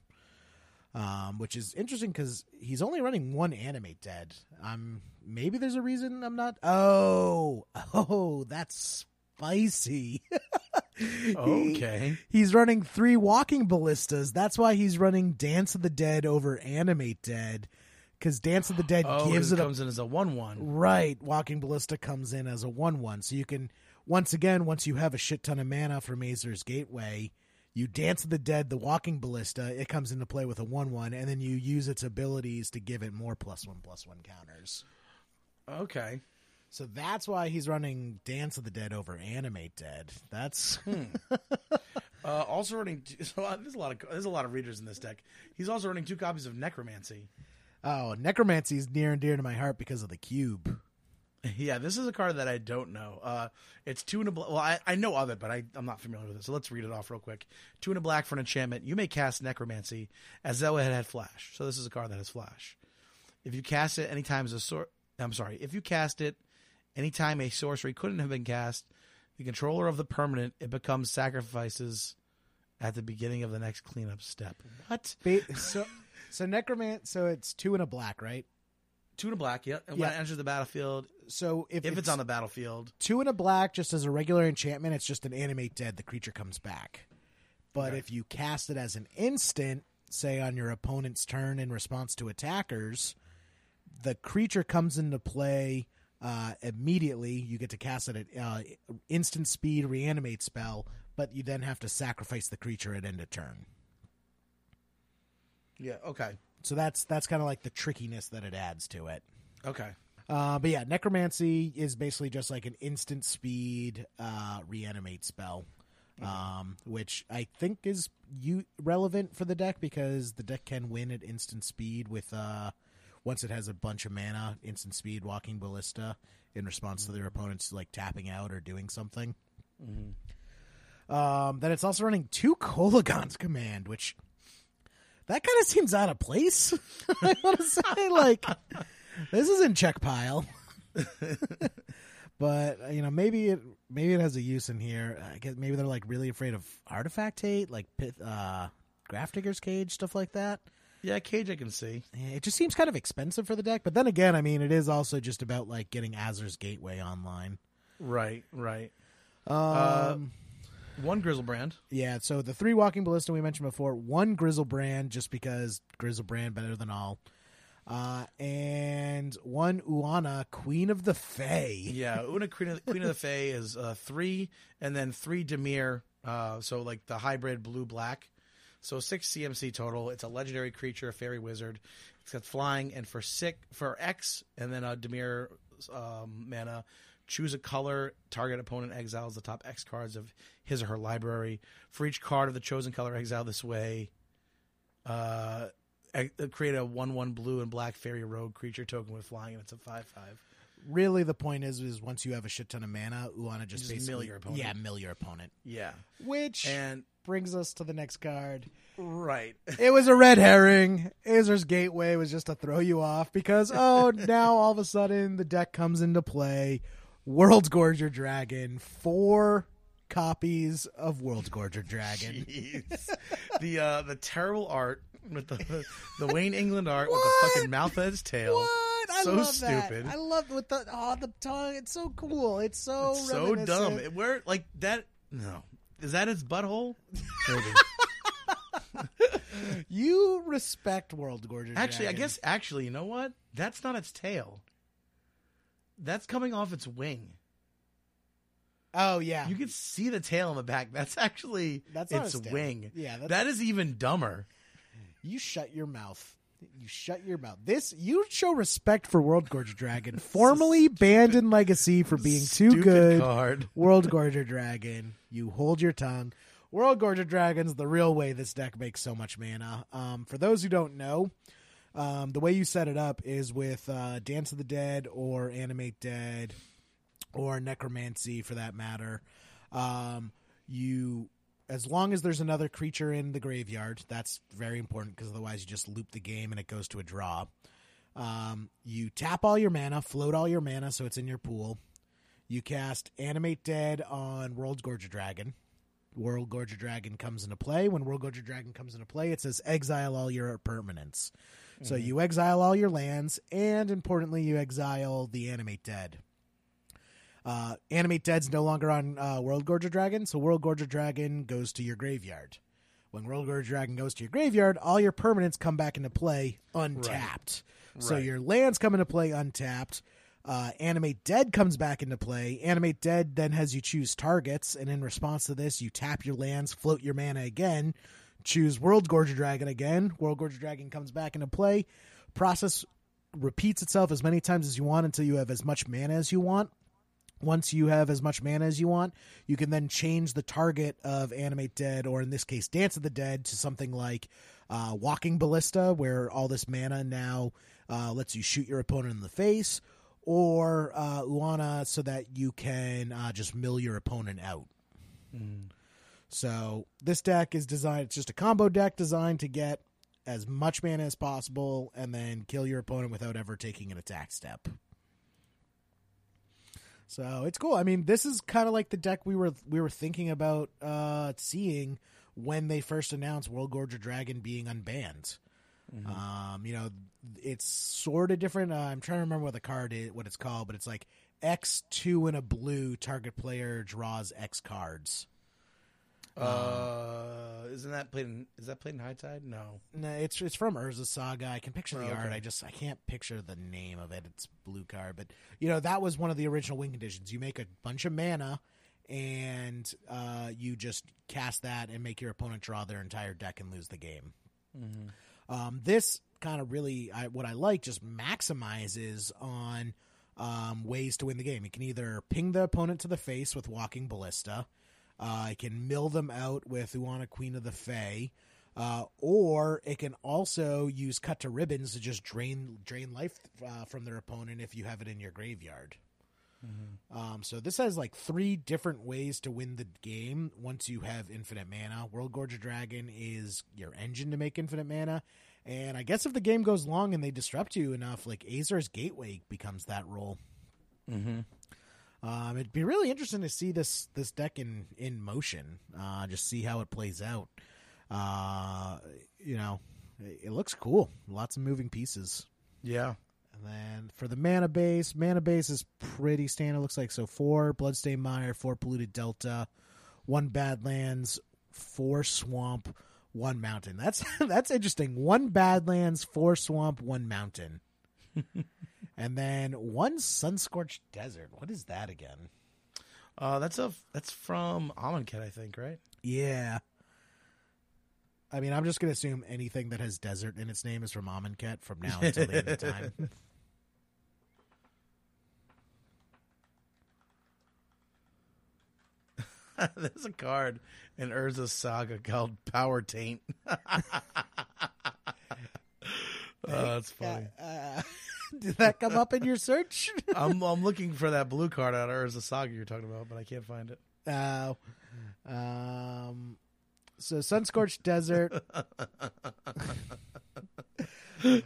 um, which is interesting because he's only running one animate dead. Um, maybe there's a reason I'm not. Oh, oh, that's spicy. He- Okay. he's running three walking ballistas. That's why he's running Dance of the Dead over Animate Dead, because Dance of the Dead Oh, gives it it a comes in as a one-one. Right, Walking Ballista comes in as a one-one, so you can once again, once you have a shit ton of mana from Azor's Gateway, you dance of the dead, the Walking Ballista, it comes into play with a one-one, and then you use its abilities to give it more plus one plus one counters. Okay. So that's why he's running Dance of the Dead over Animate Dead. That's Uh, also running. So uh, there's a lot of there's a lot of readers in this deck. He's also running two copies of Necromancy. oh, Necromancy is near and dear to my heart because of the cube. Yeah, this is a card that I don't know. Uh, it's two in a black. Well, I, I know of it, but I, I'm not familiar with it. So let's read it off real quick. Two in a black for an enchantment. You may cast Necromancy as though it had flash. So this is a card that has flash. If you cast it anytime as a sor- I'm sorry. If you cast it anytime a sorcery couldn't have been cast, the controller of the permanent it becomes sacrifices at the beginning of the next cleanup step. What? Ba- so, so Necromant. So it's two and a black, right? Two and a black. Yeah. And when it enters the battlefield, So if, if it's on the battlefield, two and a black just as a regular enchantment it's just an animate dead the creature comes back but Okay. if you cast it as an instant say on your opponent's turn in response to attackers the creature comes into play uh, immediately you get to cast it at uh, instant speed reanimate spell but you then have to sacrifice the creature at end of turn yeah. Okay. so that's that's kind of like the trickiness that it adds to it Okay. Uh, but yeah, necromancy is basically just like an instant speed uh, reanimate spell, um, which I think is you relevant for the deck because the deck can win at instant speed with uh, once it has a bunch of mana, instant speed, walking ballista in response to their opponents like tapping out or doing something. Um, then it's also running two Kolaghan's Command, which that kind of seems out of place. I want to say like this is in check pile. but you know, maybe it maybe it has a use in here. I guess maybe they're like really afraid of artifact hate, like uh, Grafdigger's Cage, stuff like that. Yeah, Cage I can see. It just seems kind of expensive for the deck. But then again, I mean, it is also just about like getting Azor's Gateway online. Right, right. Um, Uh, One Griselbrand. yeah. So the three Walking Ballista we mentioned before, one Griselbrand, just because Griselbrand better than all. Uh, and one Oona, Queen of the Fae. Yeah, Oona Queen of, Queen of the Fae is uh, three, and then three Dimir. Uh, so like the hybrid blue black. So six CMC total. It's a legendary creature, a fairy wizard. It's got flying, and for six for X, and then a Dimir um, mana. Choose a color. Target opponent exiles the top X cards of his or her library. For each card of the chosen color exiled this way, uh, e- create a one-one blue and black fairy rogue creature token with flying, and it's a five-five. Really, the point is, is once you have a shit ton of mana, Oona just, Just basically mill your opponent. Yeah, mill your opponent. Yeah, Which and brings us to the next card. right. It was a red herring. Azor's Gateway was just to throw you off because oh, now all of a sudden the deck comes into play. World's Gorger Dragon, four copies of World's Gorger Dragon. Jeez. the uh, the terrible art with the the Wayne England art with the fucking mouth at his tail. What? I So love that. stupid. I love with the oh the tongue. It's so cool. It's so It's so dumb. It- Where like that? No, is that its butthole? You respect World Gorger. actually, I Dragon. guess actually, you know what? That's not its tail. That's coming off its wing. Oh yeah, You can see the tail on the back. That's actually That's not its wing. Yeah, that's- that is even dumber. you shut your mouth. You shut your mouth. This you show respect for World Gorger Dragon, formerly banned in Legacy for being too good. card. World Gorger Dragon, you hold your tongue. World Gorger Dragon's the real way this deck makes so much mana. Um, for those who don't know, um, the way you set it up is with uh, Dance of the Dead or Animate Dead or Necromancy for that matter. Um, you, as long as there's another creature in the graveyard, that's very important because otherwise you just loop the game and it goes to a draw. Um, you tap all your mana, float all your mana so it's in your pool. You cast Animate Dead on World Gorger Dragon. World Gorger Dragon comes into play. When World Gorger Dragon comes into play, it says exile all your permanents. So you exile all your lands, and importantly, you exile the Animate Dead. Uh, Animate Dead's no longer on uh, World Gorger Dragon, so World Gorger Dragon goes to your graveyard. When World Gorger Dragon goes to your graveyard, all your permanents come back into play untapped. So Right. your lands come into play untapped. Uh, Animate Dead comes back into play. Animate Dead then has you choose targets, and in response to this, you tap your lands, float your mana again, choose World Gorger Dragon again. World Gorger Dragon comes back into play. Process repeats itself as many times as you want until you have as much mana as you want. Once you have as much mana as you want, you can then change the target of Animate Dead, or in this case, Dance of the Dead, to something like uh, Walking Ballista, where all this mana now uh, lets you shoot your opponent in the face, or uh, Oona, so that you can uh, just mill your opponent out. So this deck is designed, it's just a combo deck designed to get as much mana as possible and then kill your opponent without ever taking an attack step. So it's cool. I mean, this is kind of like the deck we were we were thinking about uh, seeing when they first announced World Gorger Dragon being unbanned. Um, you know, it's sort of different. Uh, I'm trying to remember what the card is, what it's called, but it's like X two in a blue. Target player draws X cards. Uh, isn't that played in? Is that played in High Tide? No. No, it's it's from Urza Saga. I can picture the Oh, art. okay. I just I can't picture the name of it. It's blue card, but you know that was one of the original win conditions. You make a bunch of mana, and uh, you just cast that and make your opponent draw their entire deck and lose the game. Um, this kind of really I, what I like just maximizes on um, ways to win the game. You can either ping the opponent to the face with Walking Ballista. Uh, it can mill them out with Oona Queen of the Fae. Uh, or it can also use cut to ribbons to just drain drain life uh, from their opponent if you have it in your graveyard. Um, so this has like three different ways to win the game once you have infinite mana. World Gorger Dragon is your engine to make infinite mana, and I guess if the game goes long and they disrupt you enough, like Azor's Gateway becomes that role. Mm-hmm. Um, it'd be really interesting to see this this deck in in motion. Uh, just see how it plays out. Uh, you know, it, it looks cool. Lots of moving pieces. Yeah. And then for the mana base, mana base is pretty standard. Looks like so four Bloodstained Mire, four Polluted Delta, one Badlands, four Swamp, one Mountain. That's that's interesting. One Badlands, four Swamp, one Mountain, and then one Sunscorched Desert. What is that again? Uh, that's a that's from Amonkhet, I think, right? Yeah. I mean, I'm just going to assume anything that has desert in its name is from Amonkhet from now until the end of time. There's a card in Urza's Saga called Power Taint. oh, that's funny. Uh, did that come up in your search? I'm I'm looking for that blue card out of Urza Saga you're talking about, but I can't find it. Uh, um, so Sunscorched Desert.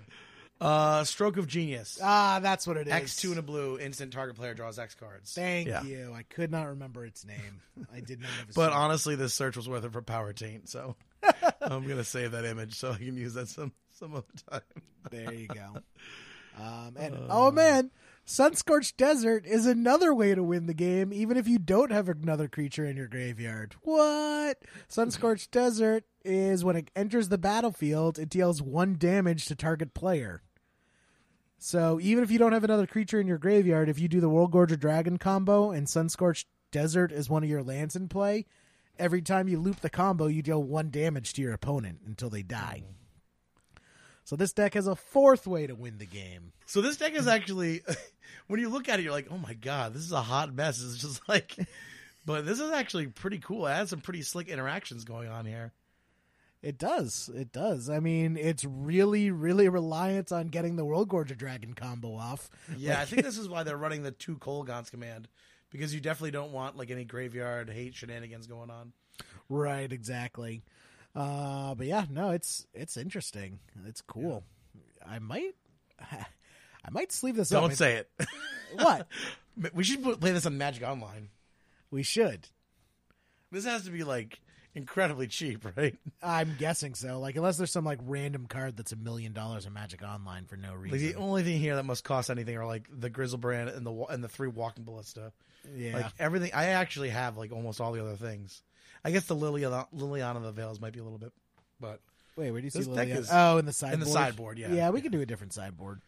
Uh, Stroke of Genius. Ah, that's what it is. X two in a blue, instant target player draws X cards. Thank Yeah. you. I could not remember its name. I did not have a But search. honestly, this search was worth it for Power Taint, so I'm gonna save that image so I can use that some some other time. There you go. Um, and oh man, Sunscorched Desert is another way to win the game, even if you don't have another creature in your graveyard. What? Sunscorched Desert is when it enters the battlefield, it deals one damage to target player. So even if you don't have another creature in your graveyard, if you do the World Gorger Dragon combo and Sunscorched Desert is one of your lands in play, every time you loop the combo, you deal one damage to your opponent until they die. So this deck has a fourth way to win the game. So this deck is actually, when you look at it, you're like, oh my god, this is a hot mess. It's just like, but this is actually pretty cool. It has some pretty slick interactions going on here. It does. It does. I mean, it's really, really reliant on getting the World Gorger Dragon combo off. Yeah, I think this is why they're running the two Kolaghan's Command because you definitely don't want like any graveyard hate shenanigans going on. Right, exactly. Uh, but yeah, no, it's it's interesting. It's cool. I might, I might sleeve this up. Don't say it. what we should play this on Magic Online. we should. This has to be like incredibly cheap, right? I'm guessing so. Like, unless there's some like random card that's a million dollars in Magic Online for no Like reason. the only thing here that must cost anything are like the Griselbrand and the and the three Walking Ballista. yeah, Like everything, I actually have like almost all the other things. I guess the Liliana, Liliana of the Veils might be a little bit, but wait, where do you see Liliana? is- Oh, in the sideboard. in the sideboard, yeah. yeah, we could do a different sideboard.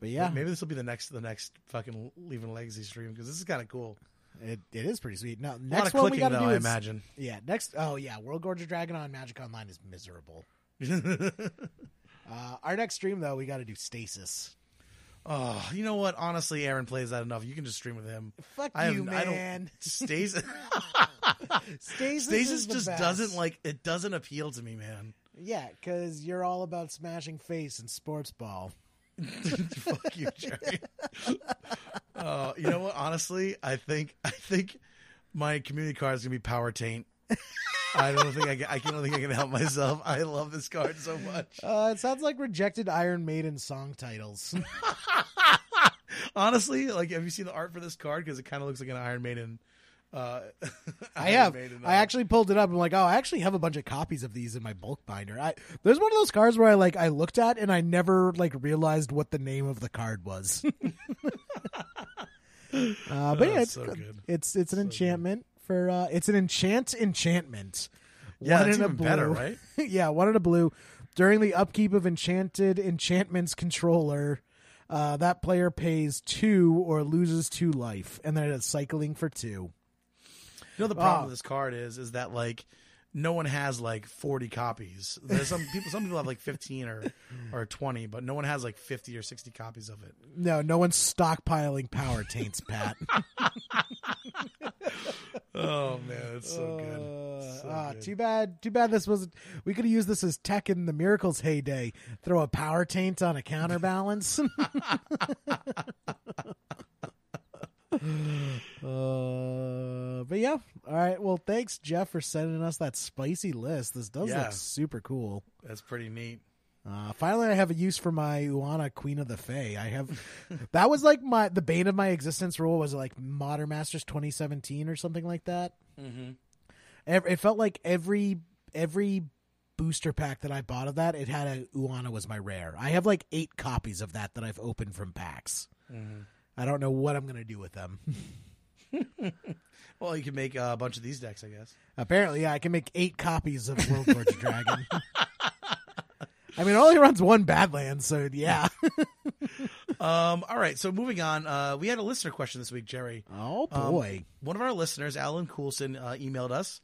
But yeah, maybe this will be the next the next fucking Leaving Legacy stream because this is kind of cool. it, it is pretty sweet. Now, A lot next of one we clicking got to though, do I is imagine. yeah. Next, oh yeah, World Gorger Dragon on Magic Online is miserable. Uh, our next stream though, we got to do Stasis. Oh, you know what? Honestly, Aaron plays that enough. You can just stream with him. Fuck I have, you, I don't- man. Stasis, Stasis, Stasis just best. doesn't like it. Doesn't appeal to me, man. Yeah, because you're all about smashing face and sports ball. Fuck you, Jerry. Oh, you know what? Honestly, I think I think my community card is gonna be Power Taint. I don't think I can, I don't think I can help myself. I love this card so much. Uh, it sounds like rejected Iron Maiden song titles. Honestly, like, have you seen the art for this card? Because it kind of looks like an Iron Maiden. Uh, I have. Maiden, I uh, actually pulled it up. I'm like, oh, I actually have a bunch of copies of these in my bulk binder. I there's one of those cards where I like I looked at and I never like realized what the name of the card was. uh, but yeah, it's so good. it's it's an enchantment for uh, it's an enchant enchantment. Yeah, One that's in a even better, blue. right? yeah, one in a blue. During the upkeep of enchanted enchantments controller, uh, that player pays two or loses two life, and then it's cycling for two. You know the problem Oh. with this card is is that like no one has like 40 copies. There's some people some people have like 15 or or 20, but no one has like 50 or 60 copies of it. No, no one's stockpiling power taints, Pat. Oh man, it's so Uh, good. So ah, good. too bad. Too bad. This was. We could have used this as tech in the Miracles heyday. Throw a power taint on a counterbalance. uh, but yeah. All right. Well, thanks, Jeff, for sending us that spicy list. This does Yeah. look super cool. That's pretty neat. Uh, finally, I have a use for my Oona Queen of the Fae. I have that was like my the bane of my existence. Rule was like Modern Masters 2017 or something like that. Mm-hmm. Ev- It felt like every every booster pack that I bought of that, it had a Oona was my rare. I have like eight copies of that that I've opened from packs. Mm-hmm. I don't know what I'm gonna do with them. Well, you can make uh, a bunch of these decks, I guess. Apparently, yeah, I can make eight copies of World Gorge Dragon. I mean, it only runs one Badlands, so yeah. Um, all right, so moving on, uh, we had a listener question this week, Jerry. oh Um, boy. one of our listeners, Alan Coulson, uh, emailed us.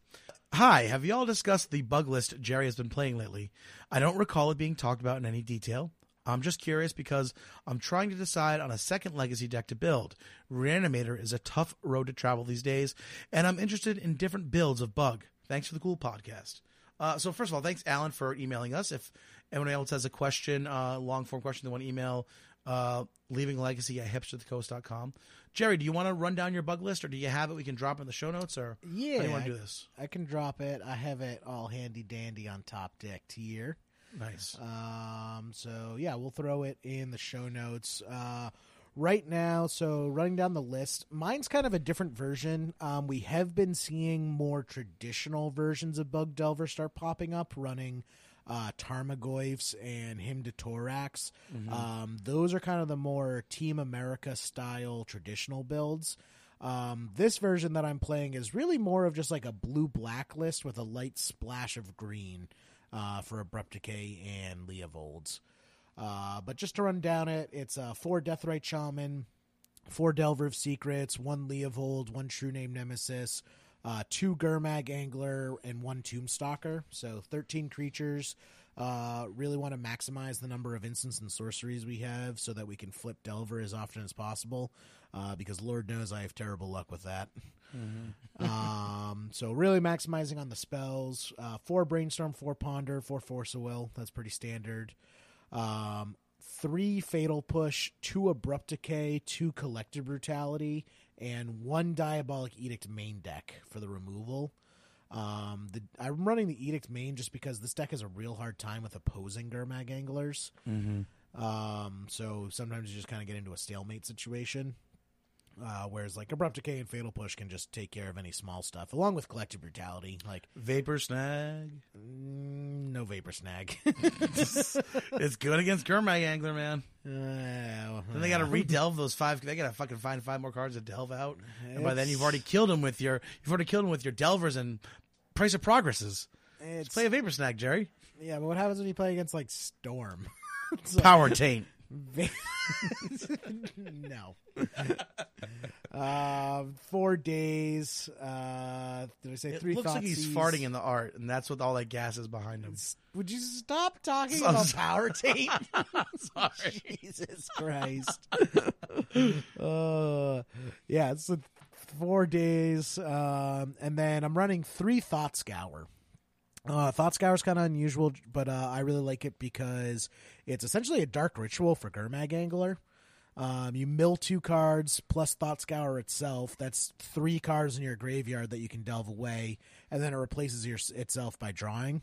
Hi, have you all discussed the bug list Jerry has been playing lately? I don't recall it being talked about in any detail. I'm just curious because I'm trying to decide on a second legacy deck to build. Reanimator is a tough road to travel these days, and I'm interested in different builds of bug. Thanks for the cool podcast. Uh, so first of all, thanks Alan for emailing us. If anyone else has a question, uh, long form question, they want to email uh, leaving legacy at hipsterthecoast.com. Jerry, do you want to run down your bug list or do you have it? We can drop it in the show notes or Yeah, how do you want to do this? I can drop it. I have it all handy dandy on top deck tier. Nice. Um, so yeah, we'll throw it in the show notes. Uh, right now, so running down the list, mine's kind of a different version. Um, we have been seeing more traditional versions of Bug Delver start popping up, running uh, Tarmogoyfs and Hymn to Tourach. Um, those are kind of the more Team America style traditional builds. Um, this version that I'm playing is really more of just like a blue blacklist with a light splash of green uh, for Abrupt Decay and Leovolds. Uh, but just to run down it, it's uh, four Deathrite Shaman, four Delver of Secrets, one Leovold, one True Name Nemesis, uh, two Gurmag Angler, and one Tombstalker. So 13 creatures. Uh, really want to maximize the number of instants and sorceries we have so that we can flip Delver as often as possible. Uh, because Lord knows I have terrible luck with that. um, so really maximizing on the spells. Uh, four Brainstorm, four Ponder, four Force of Will. That's pretty standard. Um, three Fatal Push, two Abrupt Decay, two Collective Brutality, and one Diabolic Edict main deck for the removal. Um, the, I'm running the Edict main just because this deck has a real hard time with opposing Gurmag anglers. Um, so sometimes you just kind of get into a stalemate situation. Uh, whereas like Abrupt Decay and Fatal Push can just take care of any small stuff, along with Collective Brutality. Like Vapor Snag. mm, no Vapor Snag. it's good against Gurmag Angler, man. Uh, Then they got to redelve those five. They got to fucking find five more cards to delve out, and by then you've already killed them with your. You've already killed them with your delvers and price of progresses. It's, Play a vapor snag, Jerry. yeah, but what happens when you play against like Storm? Power taint. No. uh, four Daze. Uh, did I say It three? looks like he's farting in the art, and that's what all that gas is behind him. Would you stop talking I'm about power tape? Sorry. Jesus Christ. uh, yeah, it's four Daze, um, and then I'm running three Thought Scour. Uh, Thought Scour is kind of unusual, but uh, I really like it because it's essentially a dark ritual for Gurmag Angler. Um, you mill two cards plus Thought Scour itself. That's three cards in your graveyard that you can delve away, and then it replaces your, itself by drawing.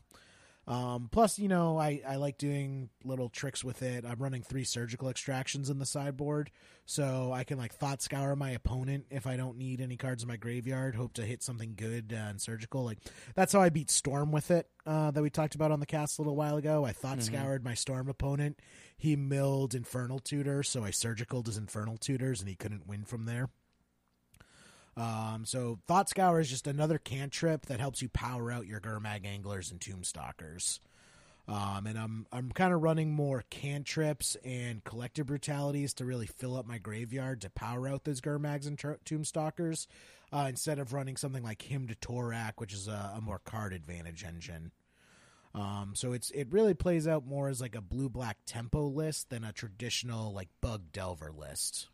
Um, plus, you know, I, I like doing little tricks with it. I'm running three surgical extractions in the sideboard, so I can like thought scour my opponent if I don't need any cards in my graveyard. Hope to hit something good uh, and surgical. Like that's how I beat Storm with it uh, that we talked about on the cast a little while ago. I thought scoured my Storm opponent. He milled Infernal Tutor, so I surgicaled his Infernal Tutors, and he couldn't win from there. Um, so Thought Scour is just another cantrip that helps you power out your Gurmag Anglers and Tombstalkers. Um, and I'm I'm kind of running more cantrips and collective brutalities to really fill up my graveyard to power out those Gurmags and tr- Tombstalkers, uh, instead of running something like Hymn to Tourach, which is a, a more card advantage engine. Um, so it's it really plays out more as like a blue black tempo list than a traditional like bug delver list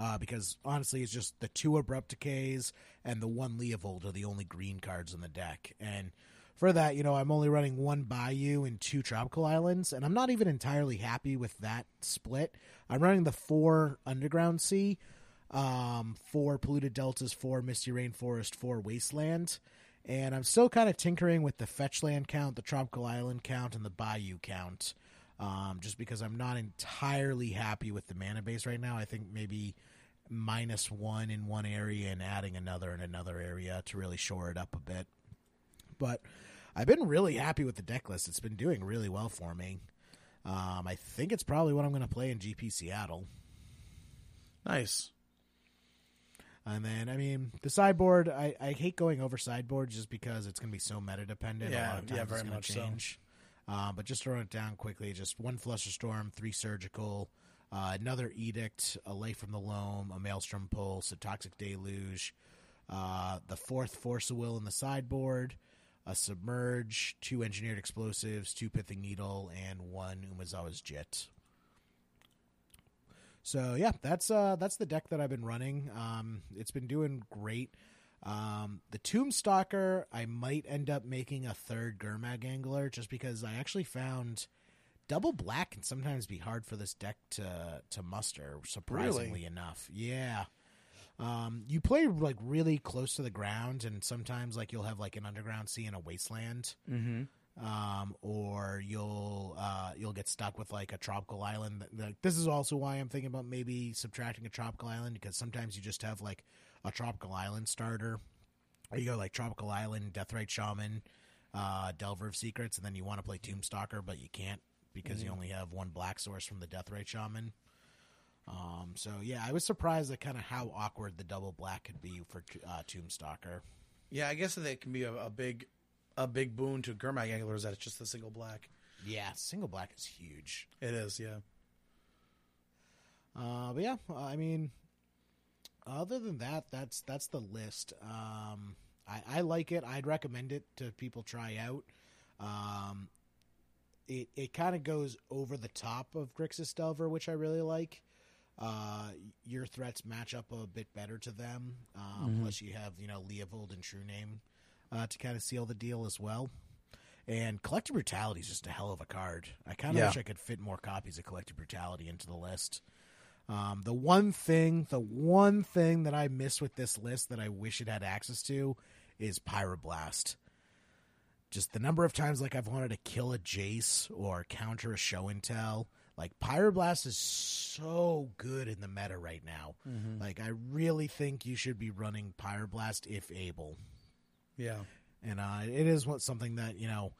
uh, because honestly, it's just the two abrupt decays and the one Leovold are the only green cards in the deck. And for that, you know, I'm only running one Bayou and two Tropical Islands, and I'm not even entirely happy with that split. I'm running the four Underground Sea, um, four Polluted Deltas, four Misty Rainforest, four Wasteland. And I'm still kind of tinkering with the fetch land count, the tropical island count, and the bayou count. Um, just because I'm not entirely happy with the mana base right now. I think maybe minus one in one area and adding another in another area to really shore it up a bit. But I've been really happy with the deck list. It's been doing really well for me. Um, I think it's probably what I'm going to play in GP Seattle. Nice. And then, I mean, the sideboard, I, I hate going over sideboard just because it's going to be so meta dependent. Yeah, a lot of yeah, very it's much so. change. Uh, but just to run it down quickly, just one Fluster Storm, three Surgical, uh, another Edict, a Life from the Loam, a Maelstrom Pulse, a Toxic Deluge, uh, the fourth Force of Will in the sideboard, a Submerge, two Engineered Explosives, two Pithing Needle, and one Umezawa's Jit. So yeah, that's uh that's the deck that I've been running. Um, it's been doing great. Um, the Tombstalker, I might end up making a third Gurmag Angler just because I actually found double black can sometimes be hard for this deck to to muster. Surprisingly enough, yeah. Um, you play like really close to the ground, and sometimes like you'll have like an underground sea and a wasteland Mm-hmm. um, or you'll uh, you'll get stuck with like a tropical island. Like, this is also why I'm thinking about maybe subtracting a tropical island because sometimes you just have like a tropical island starter, or you go like tropical island, Deathrite Shaman, uh, Delver of Secrets, and then you want to play Tombstalker, but you can't because you only have one black source from the Deathrite Shaman. Um, so yeah, I was surprised at kind of how awkward the double black could be for uh, Tombstalker. Yeah, I guess that it can be a, a big, a big boon to Gurmag Angler is that it's just a single black. Yeah, single black is huge. It is, yeah. Uh, but yeah, I mean, other than that, that's that's the list. Um, I, I like it. I'd recommend it to people try out. Um, it it kind of goes over the top of Grixis Delver, which I really like. Uh, your threats match up a bit better to them. Um, Plus, you have you know Leovold and True Name uh, to kind of seal the deal as well. And Collective Brutality is just a hell of a card. I kind of Yeah. wish I could fit more copies of Collective Brutality into the list. Um, the one thing, the one thing that I miss with this list that I wish it had access to is Pyroblast. Just the number of times like I've wanted to kill a Jace or counter a show and tell. Like Pyroblast is so good in the meta right now. Like I really think you should be running Pyroblast if able Yeah. and uh, it is what something that you know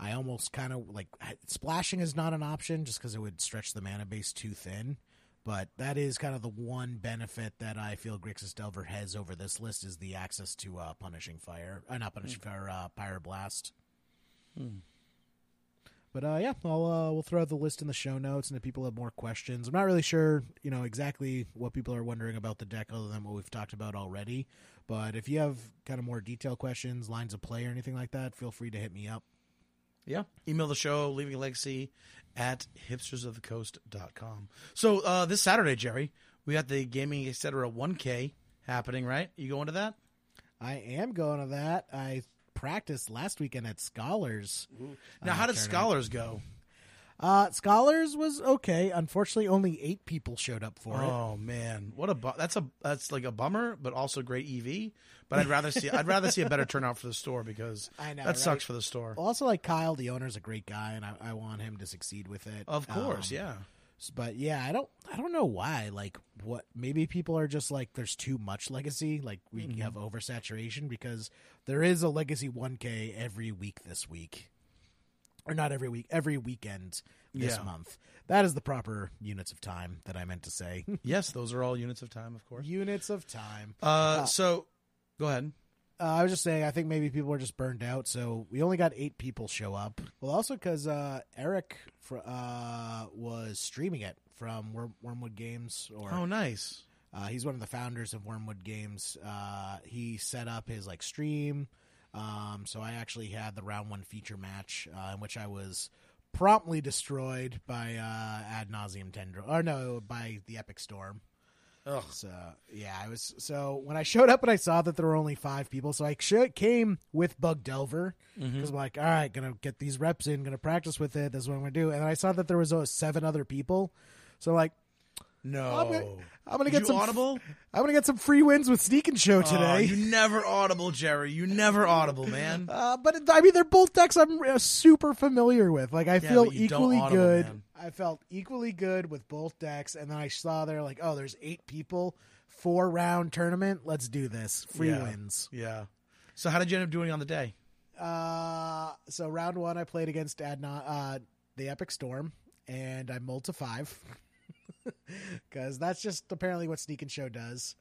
I almost kind of like splashing is not an option just because it would stretch the mana base too thin. But that is kind of the one benefit that I feel Grixis Delver has over this list is the access to uh, Punishing Fire, uh, not Punishing Fire, uh, Pyroblast. But uh, yeah, I'll uh, we'll throw the list in the show notes, and if people have more questions, I'm not really sure, you know, exactly what people are wondering about the deck, other than what we've talked about already. But if you have kind of more detailed questions, lines of play, or anything like that, feel free to hit me up. Yeah. Email the show, leaving a legacy at hipstersofthecoast.com. So uh, this Saturday, Jerry, we got the Gaming Etc. 1K happening, right? You going to that? I am going to that. I practiced last weekend at Scholars. Now, Uh, how did tournament. Scholars go? Uh, Scholars was okay. Unfortunately, only eight people showed up for it. Oh man, what a bu- that's a that's like a bummer, but also great EV. But I'd rather see I'd rather see a better turnout for the store because I know, that sucks for the store. Also, like Kyle, the owner's a great guy, and I, I want him to succeed with it. Of course, Um, yeah. but yeah, I don't I don't know why. Like what maybe people are just like there's too much legacy, like we Mm-hmm. have oversaturation because there is a legacy 1K every week this week. Or not every week, every weekend this Yeah. month. That is the proper units of time that I meant to say. Yes, those are all units of time, of course. units of time. Uh, so go ahead. Uh, I was just saying, I think maybe people were just burned out, so we only got eight people show up. Well, also because uh, Eric fr- uh, was streaming it from Worm- Wormwood Games, or Oh, nice. uh, he's one of the founders of Wormwood Games. Uh, he set up his like stream, um, so I actually had the round one feature match uh, in which I was promptly destroyed by uh, ad nauseum tendril, or no, by the Epic Storm. Ugh. So yeah, I was so when I showed up and I saw that there were only five people, so I came with Bug Delver because I'm like, all right, gonna get these reps in, gonna practice with it. This is what I'm gonna do. And I saw that there was uh, seven other people, so like No. I'm gonna, I'm gonna get you some audible I'm gonna get some free wins with Sneak and Show Oh, today. you never audible, Jerry. You never audible, man. uh, but I mean, they're both decks I'm uh, super familiar with. Like I Yeah, feel but you don't equally audible, good. man. I felt equally good with both decks, and then I saw there like, oh, there's eight people, four round tournament. Let's do this. Free Yeah. wins. Yeah. So how did you end up doing on the day? Uh, so round one, I played against Adna, uh, the Epic Storm, and I mulled to five because that's just apparently what Sneak and Show does.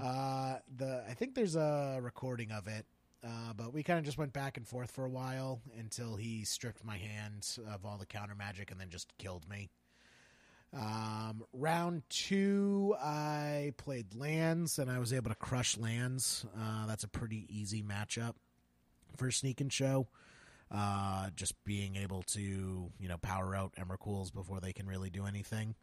Uh, the I think there's a recording of it, uh, but we kind of just went back and forth for a while until he stripped my hand of all the counter magic and then just killed me. Um, round two, I played lands and I was able to crush lands. Uh, that's a pretty easy matchup for Sneak and Show. Uh, just being able to, you know, power out Emrakul's before they can really do anything.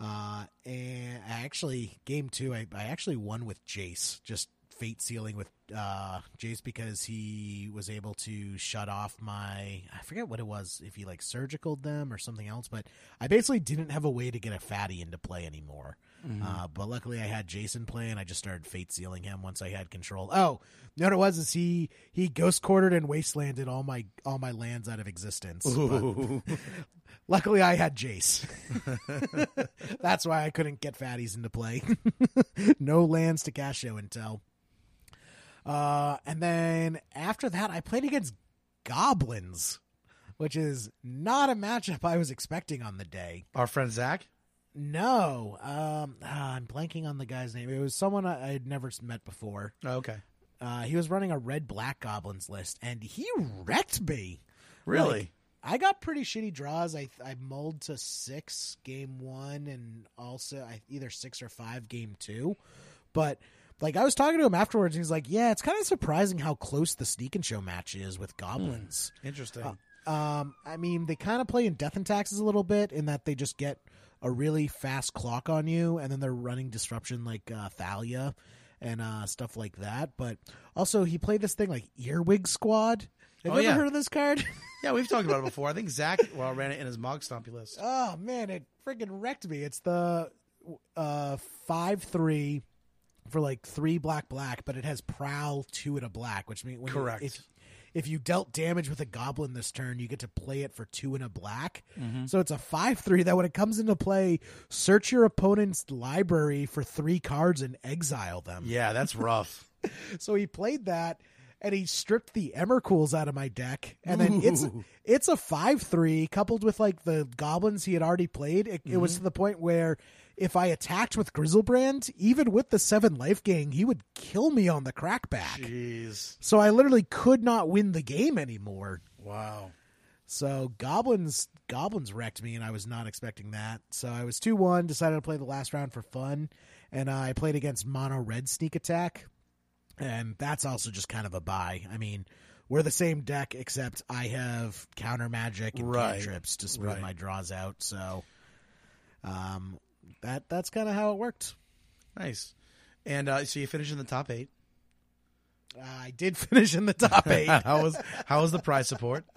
Uh, and I actually, game two, I, I actually won with Jace, just fate sealing with uh, Jace because he was able to shut off my, I forget what it was, if he like surgicaled them or something else, but I basically didn't have a way to get a fatty into play anymore. Uh, but luckily I had Jason play and I just started fate sealing him once I had control. Oh, you know what it was is he, he ghost quartered and wastelanded all my, all my lands out of existence. Luckily, I had Jace. That's why I couldn't get fatties into play. no lands to cash show until. Uh, and then after that, I played against goblins, which is not a matchup I was expecting on the day. Our friend Zach. No, um, ah, I'm blanking on the guy's name. It was someone I had never met before. Oh, okay. Uh, he was running a red black goblins list, and he wrecked me. Really? Like, I got pretty shitty draws. I I mulled to six game one, and also I, either six or five game two. But like I was talking to him afterwards, and he's like, "Yeah, it's kind of surprising how close the sneak and show match is with goblins." Interesting. Um, I mean, they kind of play in death and taxes a little bit in that they just get a really fast clock on you, and then they're running disruption like uh, Thalia and uh, stuff like that. But also, he played this thing like Earwig Squad. Have Oh, you ever yeah. heard of this card? yeah, we've talked about it before. I think Zach well ran it in his Mog Stompy list. oh man, it freaking wrecked me. It's the uh, five three for like three black black, but it has prowl two and a black, which means when you- Correct. if if you dealt damage with a goblin this turn, you get to play it for two and a black. So it's a five three that when it comes into play, search your opponent's library for three cards and exile them. Yeah, that's rough. So he played that and he stripped the Emrakuls out of my deck. And then it's Ooh. it's a five three coupled with like the goblins he had already played. It, it was Mm-hmm. to the point where if I attacked with Griselbrand, even with the seven life gang, he would kill me on the crackback. Jeez. So I literally could not win the game anymore. Wow. So goblins goblins wrecked me, and I was not expecting that. So I was two one. Decided to play the last round for fun, and I played against mono red sneak attack, and that's also just kind of a buy. I mean, we're the same deck except I have counter magic and Right. cantrips to smooth Right. my draws out. So, um, that that's kind of how it worked. Nice. And uh, so you finished in the top eight. I did finish in the top eight. how was how was the prize support?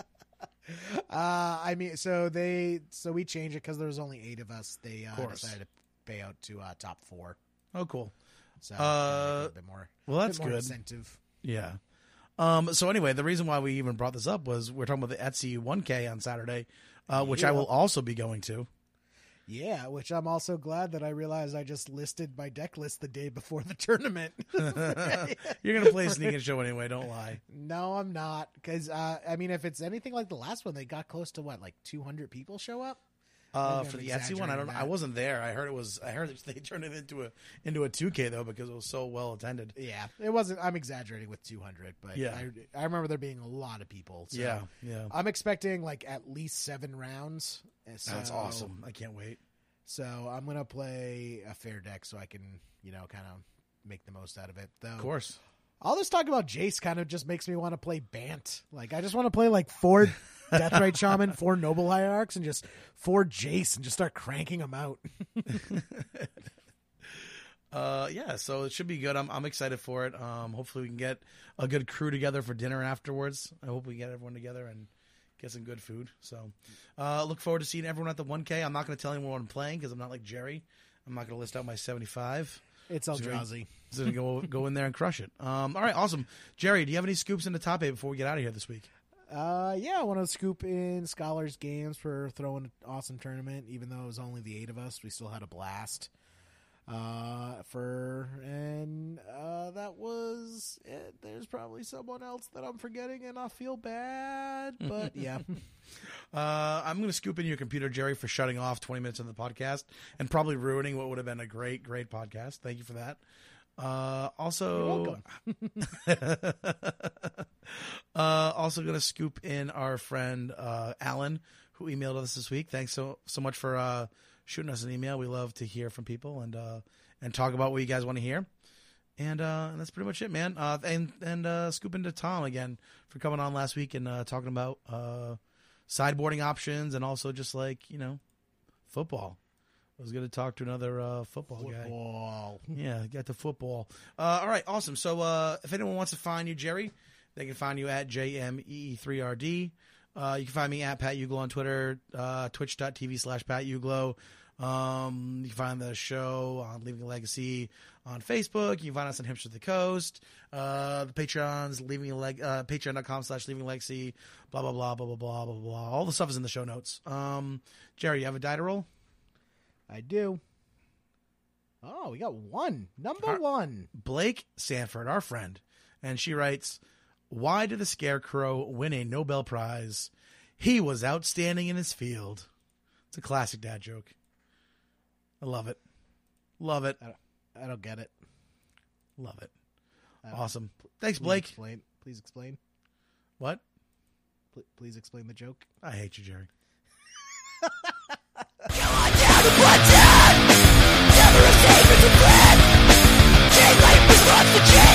Uh, I mean, so they so we changed it because there was only eight of us. They uh, course. decided to pay out to uh, top four. Oh, cool. So Uh, a bit more. Well, that's more good. Incentive. Yeah. Um, so anyway, the reason why we even brought this up was we're talking about the Etsy 1K on Saturday, uh, which I will also be going to. Yeah, which I'm also glad that I realized I just listed my deck list the day before the tournament. You're gonna play Sneak and Show anyway. Don't lie. no, I'm not because uh, I mean, if it's anything like the last one, they got close to what, like 200 people show up. Uh, for the Etsy one, I don't. know. I wasn't there. I heard it was. I heard they turned it into a into a 2K though because it was so well attended. Yeah, it wasn't. I'm exaggerating with 200, but Yeah. I, I remember there being a lot of people. So Yeah, yeah. I'm expecting like at least seven rounds. and That's awesome. I can't wait. So I'm gonna play a fair deck so I can, you know, kind of make the most out of it. Though Of course. All this talk about Jace kind of just makes me want to play Bant. Like I just want to play like four Deathrite Shaman, four Noble Hierarchs, and just four Jace and just start cranking them out. Uh, yeah, so it should be good. I'm I'm excited for it. Um, hopefully we can get a good crew together for dinner afterwards. I hope we get everyone together and get some good food. So, uh, look forward to seeing everyone at the 1K. I'm not going to tell anyone what I'm playing because I'm not like Jerry. I'm not going to list out my 75. It's all Eldrazi. So to go go in there and crush it. Um, all right, awesome. Jerry, do you have any scoops in the top eight before we get out of here this week? Uh, yeah, I want to scoop in Scholars Games for throwing an awesome tournament. Even though it was only the eight of us, we still had a blast. Uh, for and uh, that was it. There's probably someone else that I'm forgetting, and I feel bad. But yeah, Uh, I'm going to scoop in your computer, Jerry, for shutting off 20 minutes of the podcast and probably ruining what would have been a great, great podcast. Thank you for that. Uh, also, uh, also going to scoop in our friend uh, Alan, who emailed us this week. Thanks so so much for uh, shooting us an email. We love to hear from people and uh, and talk about what you guys want to hear. And, uh, and that's pretty much it, man. Uh, and and uh, scoop into Tom again for coming on last week and uh, talking about uh, sideboarding options and also just like you know football. I was going to talk to another uh, football, guy. Football. Yeah, got the football. Uh, all right, awesome. So uh, if anyone wants to find you, Jerry, they can find you at JME3RD. Uh, you can find me at Pat Uglo on Twitter, uh, twitch.tv slash Pat Uglo. Um, you can find the show on Leaving a Legacy on Facebook. You can find us on Hipster of the Coast. Uh, the Patreon's Leaving a Leg, uh, patreon.com slash Leaving Legacy, blah, blah, blah, blah, blah, blah, blah, blah. All the stuff is in the show notes. Um, Jerry, you have a die to roll? I do. Oh, we got one. Number Har- one. Blake Sanford, our friend, and she writes, "Why did the Scarecrow win a Nobel Prize? He was outstanding in his field." It's a classic dad joke. I love it. Love it. I don't get it. Love it. I don't- Awesome. Thanks, Please Blake. explain. Please explain. What? Pl- please explain the joke. I hate you, Jerry. Daylight was on the chain